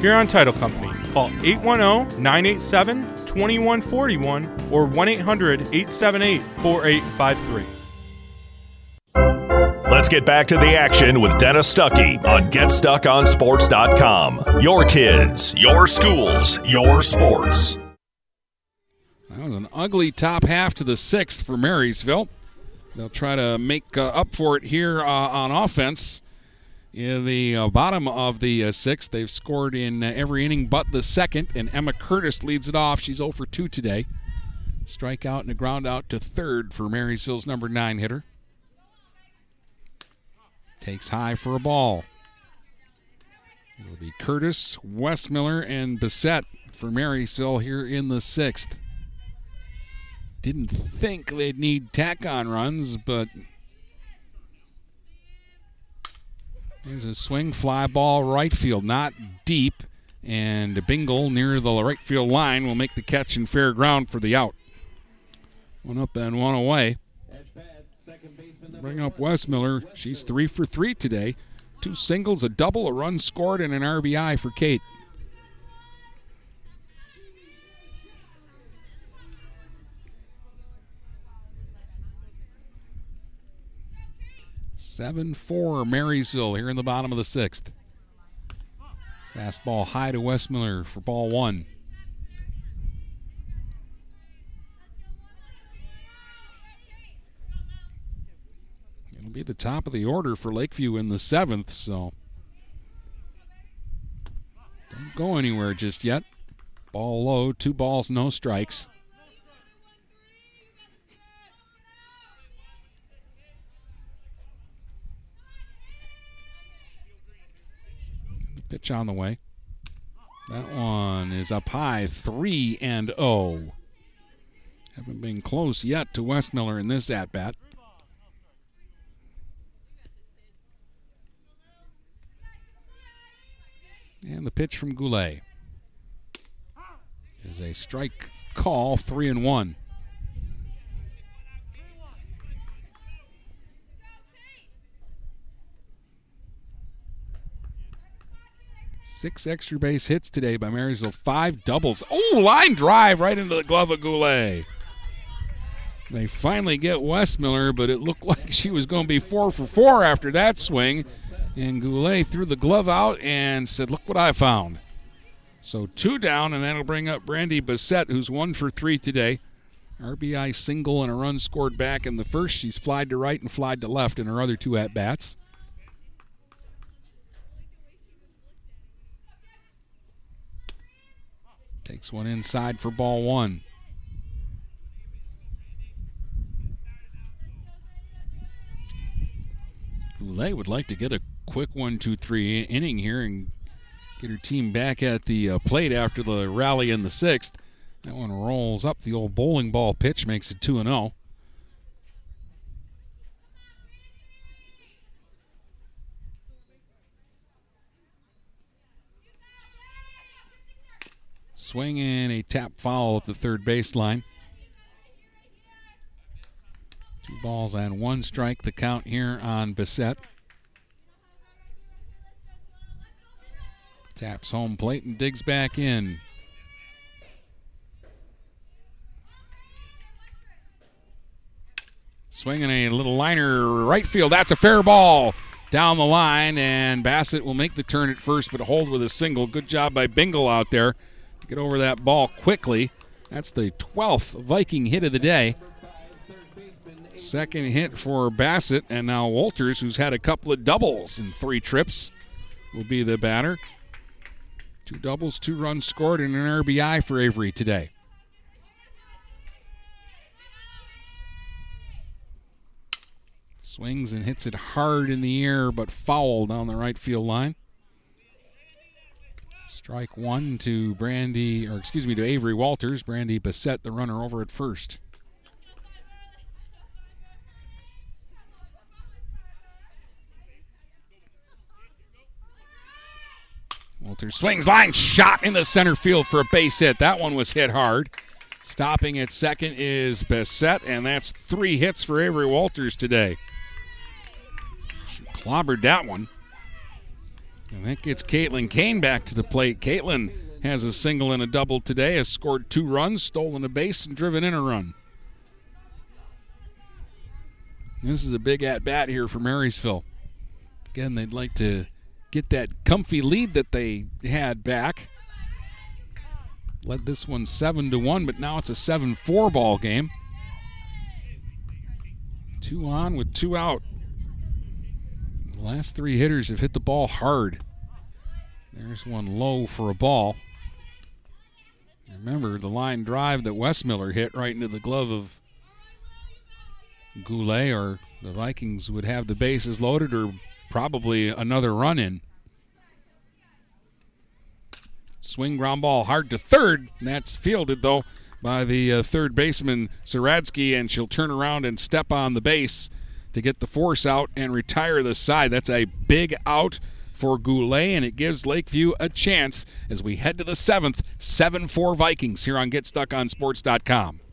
Huron Title Company. Call 810 987 2141 or 1 800 878 4853. Let's get back to the action with Dennis Stuckey on GetStuckOnSports.com. Your kids, your schools, your sports. That was an ugly top half to the sixth for Marysville. They'll try to make uh, up for it here uh, on offense. In the uh, bottom of the uh, sixth, they've scored in uh, every inning but the second, and Emma Curtis leads it off. She's 0 for 2 today. Strikeout and a ground out to third for Marysville's number nine hitter. Takes high for a ball. It'll be Curtis, Westmiller, and Bissett for Marysville here in the sixth. Didn't think they'd need tack on runs, but there's a swing fly ball right field, not deep, and Bingle near the right field line will make the catch in fair ground for the out. One up and one away. Bring up Westmiller. She's three for three today. Two singles, a double, a run scored, and an RBI for Kate. Seven four Marysville here in the bottom of the sixth. Fastball high to Westmiller for ball one. It'll be the top of the order for Lakeview in the seventh, so don't go anywhere just yet. Ball low, two balls, no strikes. Pitch on the way. That one is up high, 3 and 0. Haven't been close yet to Westmiller in this at bat. And the pitch from Goulet is a strike call, 3 and 1. Six extra base hits today by Marysville. Five doubles. Oh, line drive right into the glove of Goulet. They finally get Westmiller, but it looked like she was going to be four for four after that swing. And Goulet threw the glove out and said, Look what I found. So two down, and that'll bring up Brandy Bissett, who's one for three today. RBI single and a run scored back in the first. She's flied to right and flied to left in her other two at bats. Takes one inside for ball one. Goulet would like to get a quick one, two, three inning here and get her team back at the uh, plate after the rally in the sixth. That one rolls up the old bowling ball pitch, makes it 2 0. Swinging a tap foul up the third baseline. Two balls and one strike, the count here on Bissett. Taps home plate and digs back in. Swinging a little liner right field. That's a fair ball down the line, and Bassett will make the turn at first, but hold with a single. Good job by Bingle out there get over that ball quickly. That's the 12th Viking hit of the day. Second hit for Bassett, and now Walters, who's had a couple of doubles in three trips, will be the batter. Two doubles, two runs scored, and an RBI for Avery today. Swings and hits it hard in the air, but foul down the right field line. Strike one to Brandy, or excuse me, to Avery Walters. Brandy Bissett, the runner over at first. Walters swings, line shot in the center field for a base hit. That one was hit hard. Stopping at second is Bissett, and that's three hits for Avery Walters today. She clobbered that one. And that gets Caitlin Kane back to the plate. Caitlin has a single and a double today, has scored two runs, stolen a base, and driven in a run. This is a big at bat here for Marysville. Again, they'd like to get that comfy lead that they had back. Led this one 7 to 1, but now it's a 7 4 ball game. Two on with two out. The last three hitters have hit the ball hard. There's one low for a ball. Remember the line drive that Westmiller hit right into the glove of Goulet, or the Vikings would have the bases loaded, or probably another run in. Swing ground ball hard to third. That's fielded, though, by the uh, third baseman, Saratsky, and she'll turn around and step on the base to get the force out and retire the side. That's a big out for Goulet, and it gives Lakeview a chance as we head to the seventh, 7 4 Vikings here on GetStuckOnSports.com.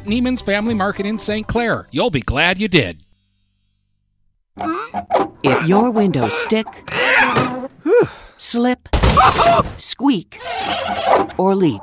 Neiman's Family Market in St. Clair. You'll be glad you did. If your windows stick, slip, squeak, or leak,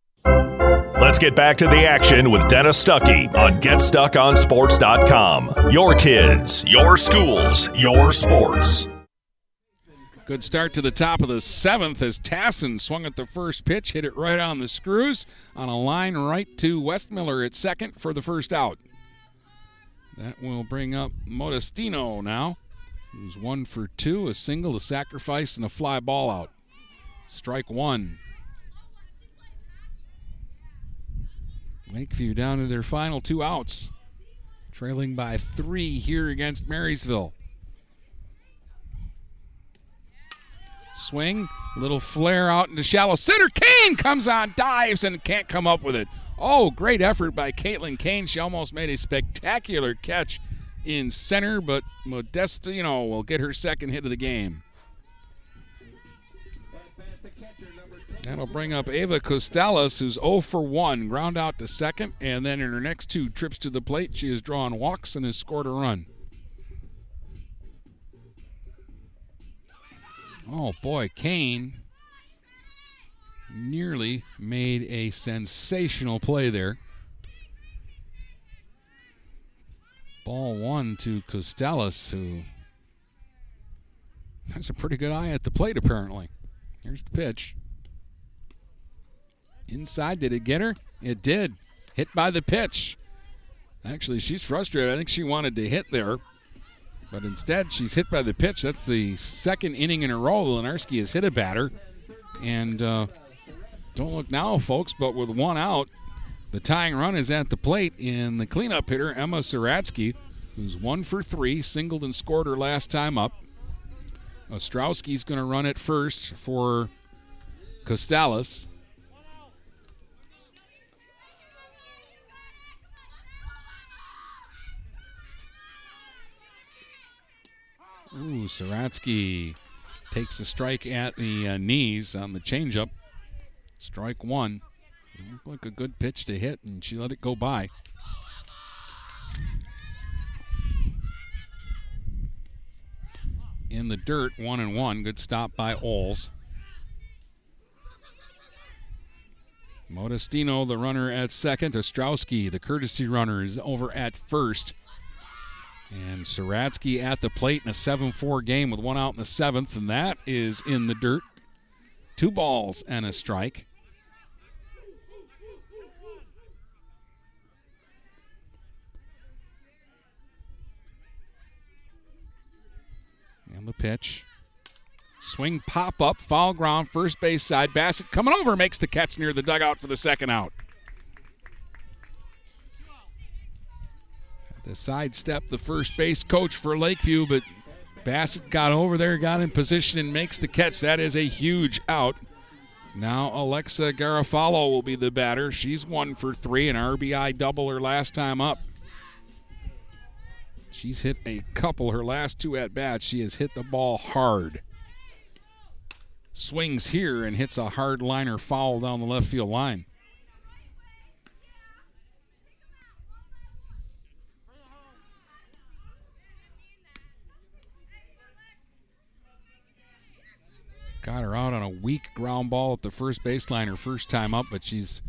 Let's get back to the action with Dennis Stuckey on GetStuckOnSports.com. Your kids, your schools, your sports. Good start to the top of the seventh as Tassin swung at the first pitch, hit it right on the screws on a line right to Westmiller at second for the first out. That will bring up Modestino now, who's one for two, a single, a sacrifice, and a fly ball out. Strike one. Lakeview down to their final two outs, trailing by three here against Marysville. Swing, little flare out into shallow center. Kane comes on, dives, and can't come up with it. Oh, great effort by Caitlin Kane. She almost made a spectacular catch in center, but Modestino will get her second hit of the game. That'll bring up Ava Costales, who's 0 for 1, ground out to second, and then in her next two trips to the plate, she has drawn walks and has scored a run. Oh boy, Kane nearly made a sensational play there. Ball one to Costales, who has a pretty good eye at the plate, apparently. Here's the pitch. Inside, did it get her? It did. Hit by the pitch. Actually, she's frustrated. I think she wanted to hit there, but instead she's hit by the pitch. That's the second inning in a row Lenarski has hit a batter. And uh, don't look now, folks, but with one out, the tying run is at the plate in the cleanup hitter, Emma Saratsky, who's one for three, singled and scored her last time up. Ostrowski's going to run it first for Costales. Ooh, Saratsky takes a strike at the uh, knees on the changeup. Strike one. Looked like a good pitch to hit, and she let it go by. In the dirt, one and one. Good stop by Oles. Modestino, the runner at second. Ostrowski, the courtesy runner, is over at first. And Saratsky at the plate in a 7 4 game with one out in the seventh, and that is in the dirt. Two balls and a strike. And the pitch. Swing pop up, foul ground, first base side. Bassett coming over, makes the catch near the dugout for the second out. To sidestep the first base coach for Lakeview, but Bassett got over there, got in position, and makes the catch. That is a huge out. Now Alexa Garofalo will be the batter. She's one for three, an RBI double her last time up. She's hit a couple her last two at bats. She has hit the ball hard. Swings here and hits a hard liner foul down the left field line. Got her out on a weak ground ball at the first baseline her first time up, but she's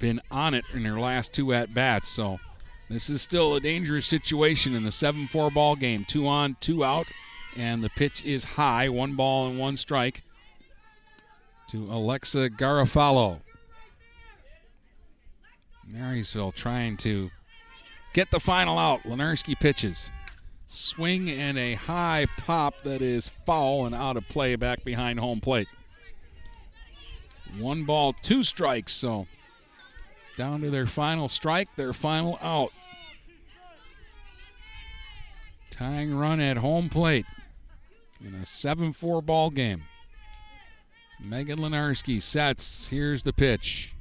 been on it in her last two at bats. So this is still a dangerous situation in the 7 4 ball game. Two on, two out, and the pitch is high. One ball and one strike to Alexa Garofalo. Marysville trying to get the final out. Lenarski pitches. Swing and a high pop that is foul and out of play back behind home plate. One ball, two strikes, so down to their final strike, their final out. Tying run at home plate in a 7 4 ball game. Megan Lenarski sets. Here's the pitch.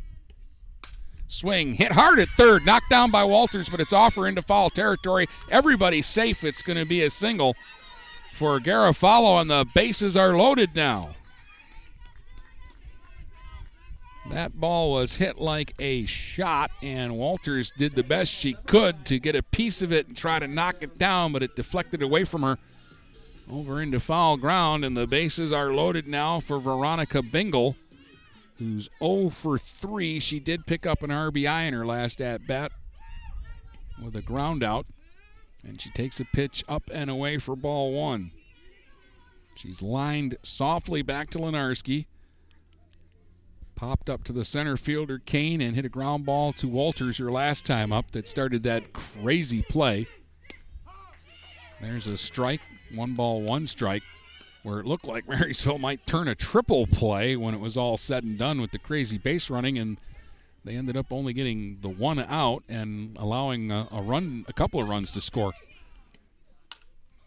Swing hit hard at third, knocked down by Walters, but it's off her into foul territory. Everybody's safe. It's going to be a single for Garofalo, and the bases are loaded now. That ball was hit like a shot, and Walters did the best she could to get a piece of it and try to knock it down, but it deflected away from her over into foul ground, and the bases are loaded now for Veronica Bingle who's 0 for 3. She did pick up an RBI in her last at bat with a ground out, and she takes a pitch up and away for ball one. She's lined softly back to Lenarski. Popped up to the center fielder, Kane, and hit a ground ball to Walters her last time up that started that crazy play. There's a strike, one ball, one strike where it looked like Marysville might turn a triple play when it was all said and done with the crazy base running, and they ended up only getting the one out and allowing a, a run, a couple of runs to score.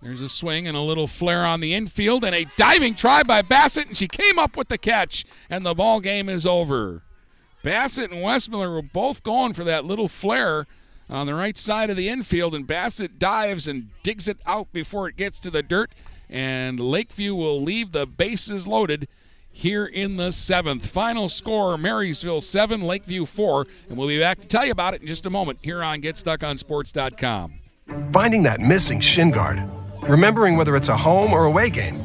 There's a swing and a little flare on the infield, and a diving try by Bassett, and she came up with the catch, and the ball game is over. Bassett and Westmiller were both going for that little flare on the right side of the infield, and Bassett dives and digs it out before it gets to the dirt and Lakeview will leave the bases loaded here in the seventh. Final score Marysville 7, Lakeview 4. And we'll be back to tell you about it in just a moment here on GetStuckOnSports.com. Finding that missing shin guard, remembering whether it's a home or away game,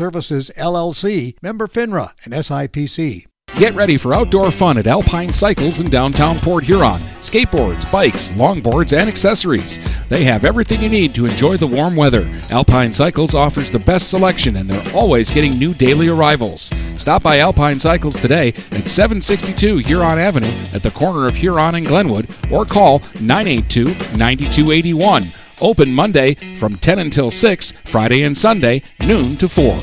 Services, LLC, member FINRA and SIPC. Get ready for outdoor fun at Alpine Cycles in downtown Port Huron. Skateboards, bikes, longboards, and accessories. They have everything you need to enjoy the warm weather. Alpine Cycles offers the best selection and they're always getting new daily arrivals. Stop by Alpine Cycles today at 762 Huron Avenue at the corner of Huron and Glenwood or call 982 9281. Open Monday from 10 until 6, Friday and Sunday, noon to 4.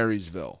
Marysville.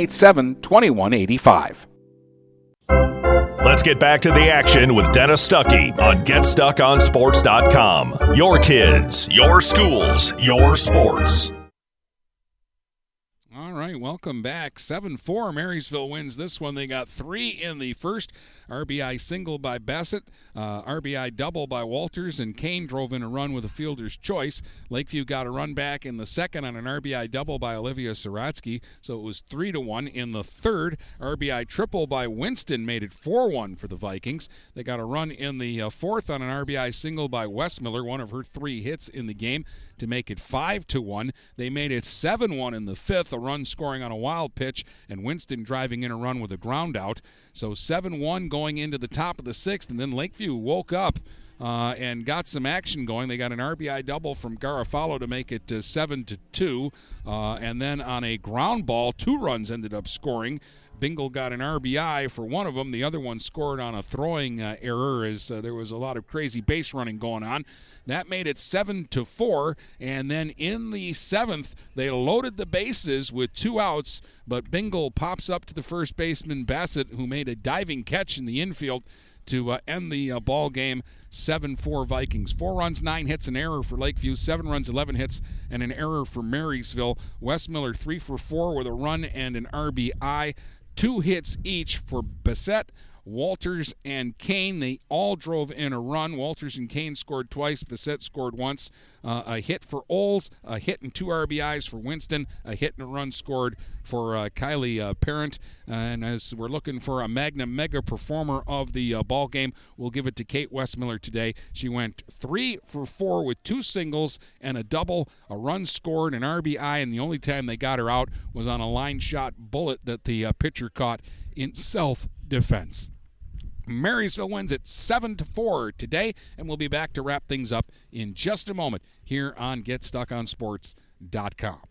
987 2185. Let's get back to the action with Dennis Stuckey on GetStuckOnSports.com. Your kids, your schools, your sports. All right, welcome back. 7 4. Marysville wins this one. They got three in the first. RBI single by Bassett, uh, RBI double by Walters, and Kane drove in a run with a fielder's choice. Lakeview got a run back in the second on an RBI double by Olivia Saratsky, so it was 3 to 1. In the third, RBI triple by Winston made it 4 1 for the Vikings. They got a run in the uh, fourth on an RBI single by Westmiller, one of her three hits in the game to make it 5 to 1. They made it 7 1 in the fifth, a run scoring on a wild pitch, and Winston driving in a run with a ground out. So 7 1 going going into the top of the sixth, and then Lakeview woke up. Uh, and got some action going. They got an RBI double from Garofalo to make it uh, seven to two, uh, and then on a ground ball, two runs ended up scoring. Bingle got an RBI for one of them. The other one scored on a throwing uh, error as uh, there was a lot of crazy base running going on. That made it seven to four, and then in the seventh, they loaded the bases with two outs, but Bingle pops up to the first baseman Bassett, who made a diving catch in the infield to uh, end the uh, ball game 7-4 Vikings. 4 runs, 9 hits, an error for Lakeview, 7 runs, 11 hits, and an error for Marysville. Westmiller 3 for 4 with a run and an RBI. Two hits each for Bassett, Walters and Kane. They all drove in a run. Walters and Kane scored twice. Bassett scored once. Uh, a hit for Oles, a hit and two RBIs for Winston, a hit and a run scored for uh, Kylie uh, Parent. And as we're looking for a Magna Mega performer of the uh, ball game, we'll give it to Kate Westmiller today. She went three for four with two singles and a double, a run scored, an RBI, and the only time they got her out was on a line shot bullet that the uh, pitcher caught in self defense. Marysville wins at 7 to 4 today, and we'll be back to wrap things up in just a moment here on GetStuckOnSports.com.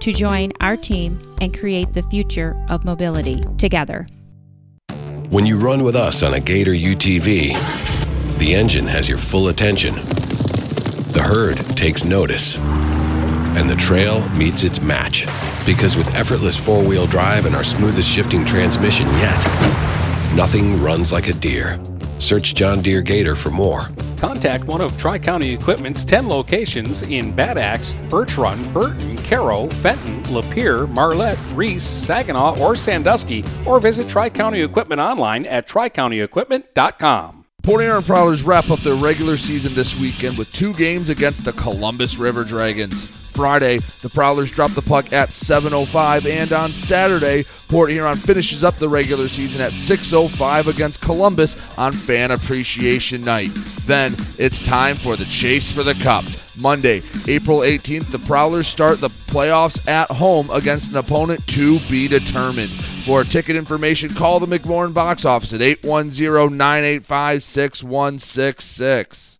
to join our team and create the future of mobility together. When you run with us on a Gator UTV, the engine has your full attention. The herd takes notice. And the trail meets its match. Because with effortless four wheel drive and our smoothest shifting transmission yet, nothing runs like a Deere. Search John Deere Gator for more. Contact one of Tri County Equipment's 10 locations in Bad Axe, Birch Run, Burton, Caro, Fenton, Lapeer, Marlette, Reese, Saginaw, or Sandusky, or visit Tri County Equipment online at tricountyequipment.com. Port Huron Prowlers wrap up their regular season this weekend with two games against the Columbus River Dragons. Friday, the Prowlers drop the puck at 7:05, and on Saturday, Port Huron finishes up the regular season at 6:05 against Columbus on Fan Appreciation Night. Then it's time for the chase for the cup. Monday, April 18th, the Prowlers start the playoffs at home against an opponent to be determined. For ticket information, call the McMorran box office at 810 985 6166.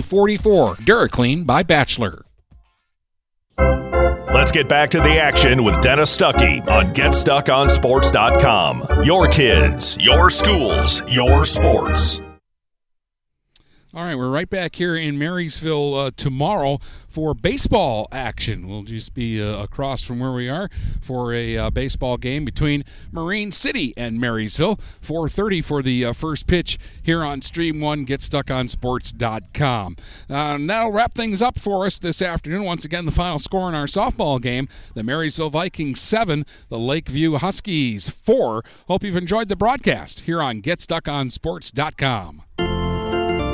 44. DuraClean by Bachelor. Let's get back to the action with Dennis Stuckey on GetStuckOnSports.com. Your kids, your schools, your sports. All right, we're right back here in Marysville uh, tomorrow for baseball action. We'll just be uh, across from where we are for a uh, baseball game between Marine City and Marysville. 4:30 for the uh, first pitch here on Stream One. GetStuckOnSports.com. Uh, that'll wrap things up for us this afternoon. Once again, the final score in our softball game: the Marysville Vikings seven, the Lakeview Huskies four. Hope you've enjoyed the broadcast here on GetStuckOnSports.com.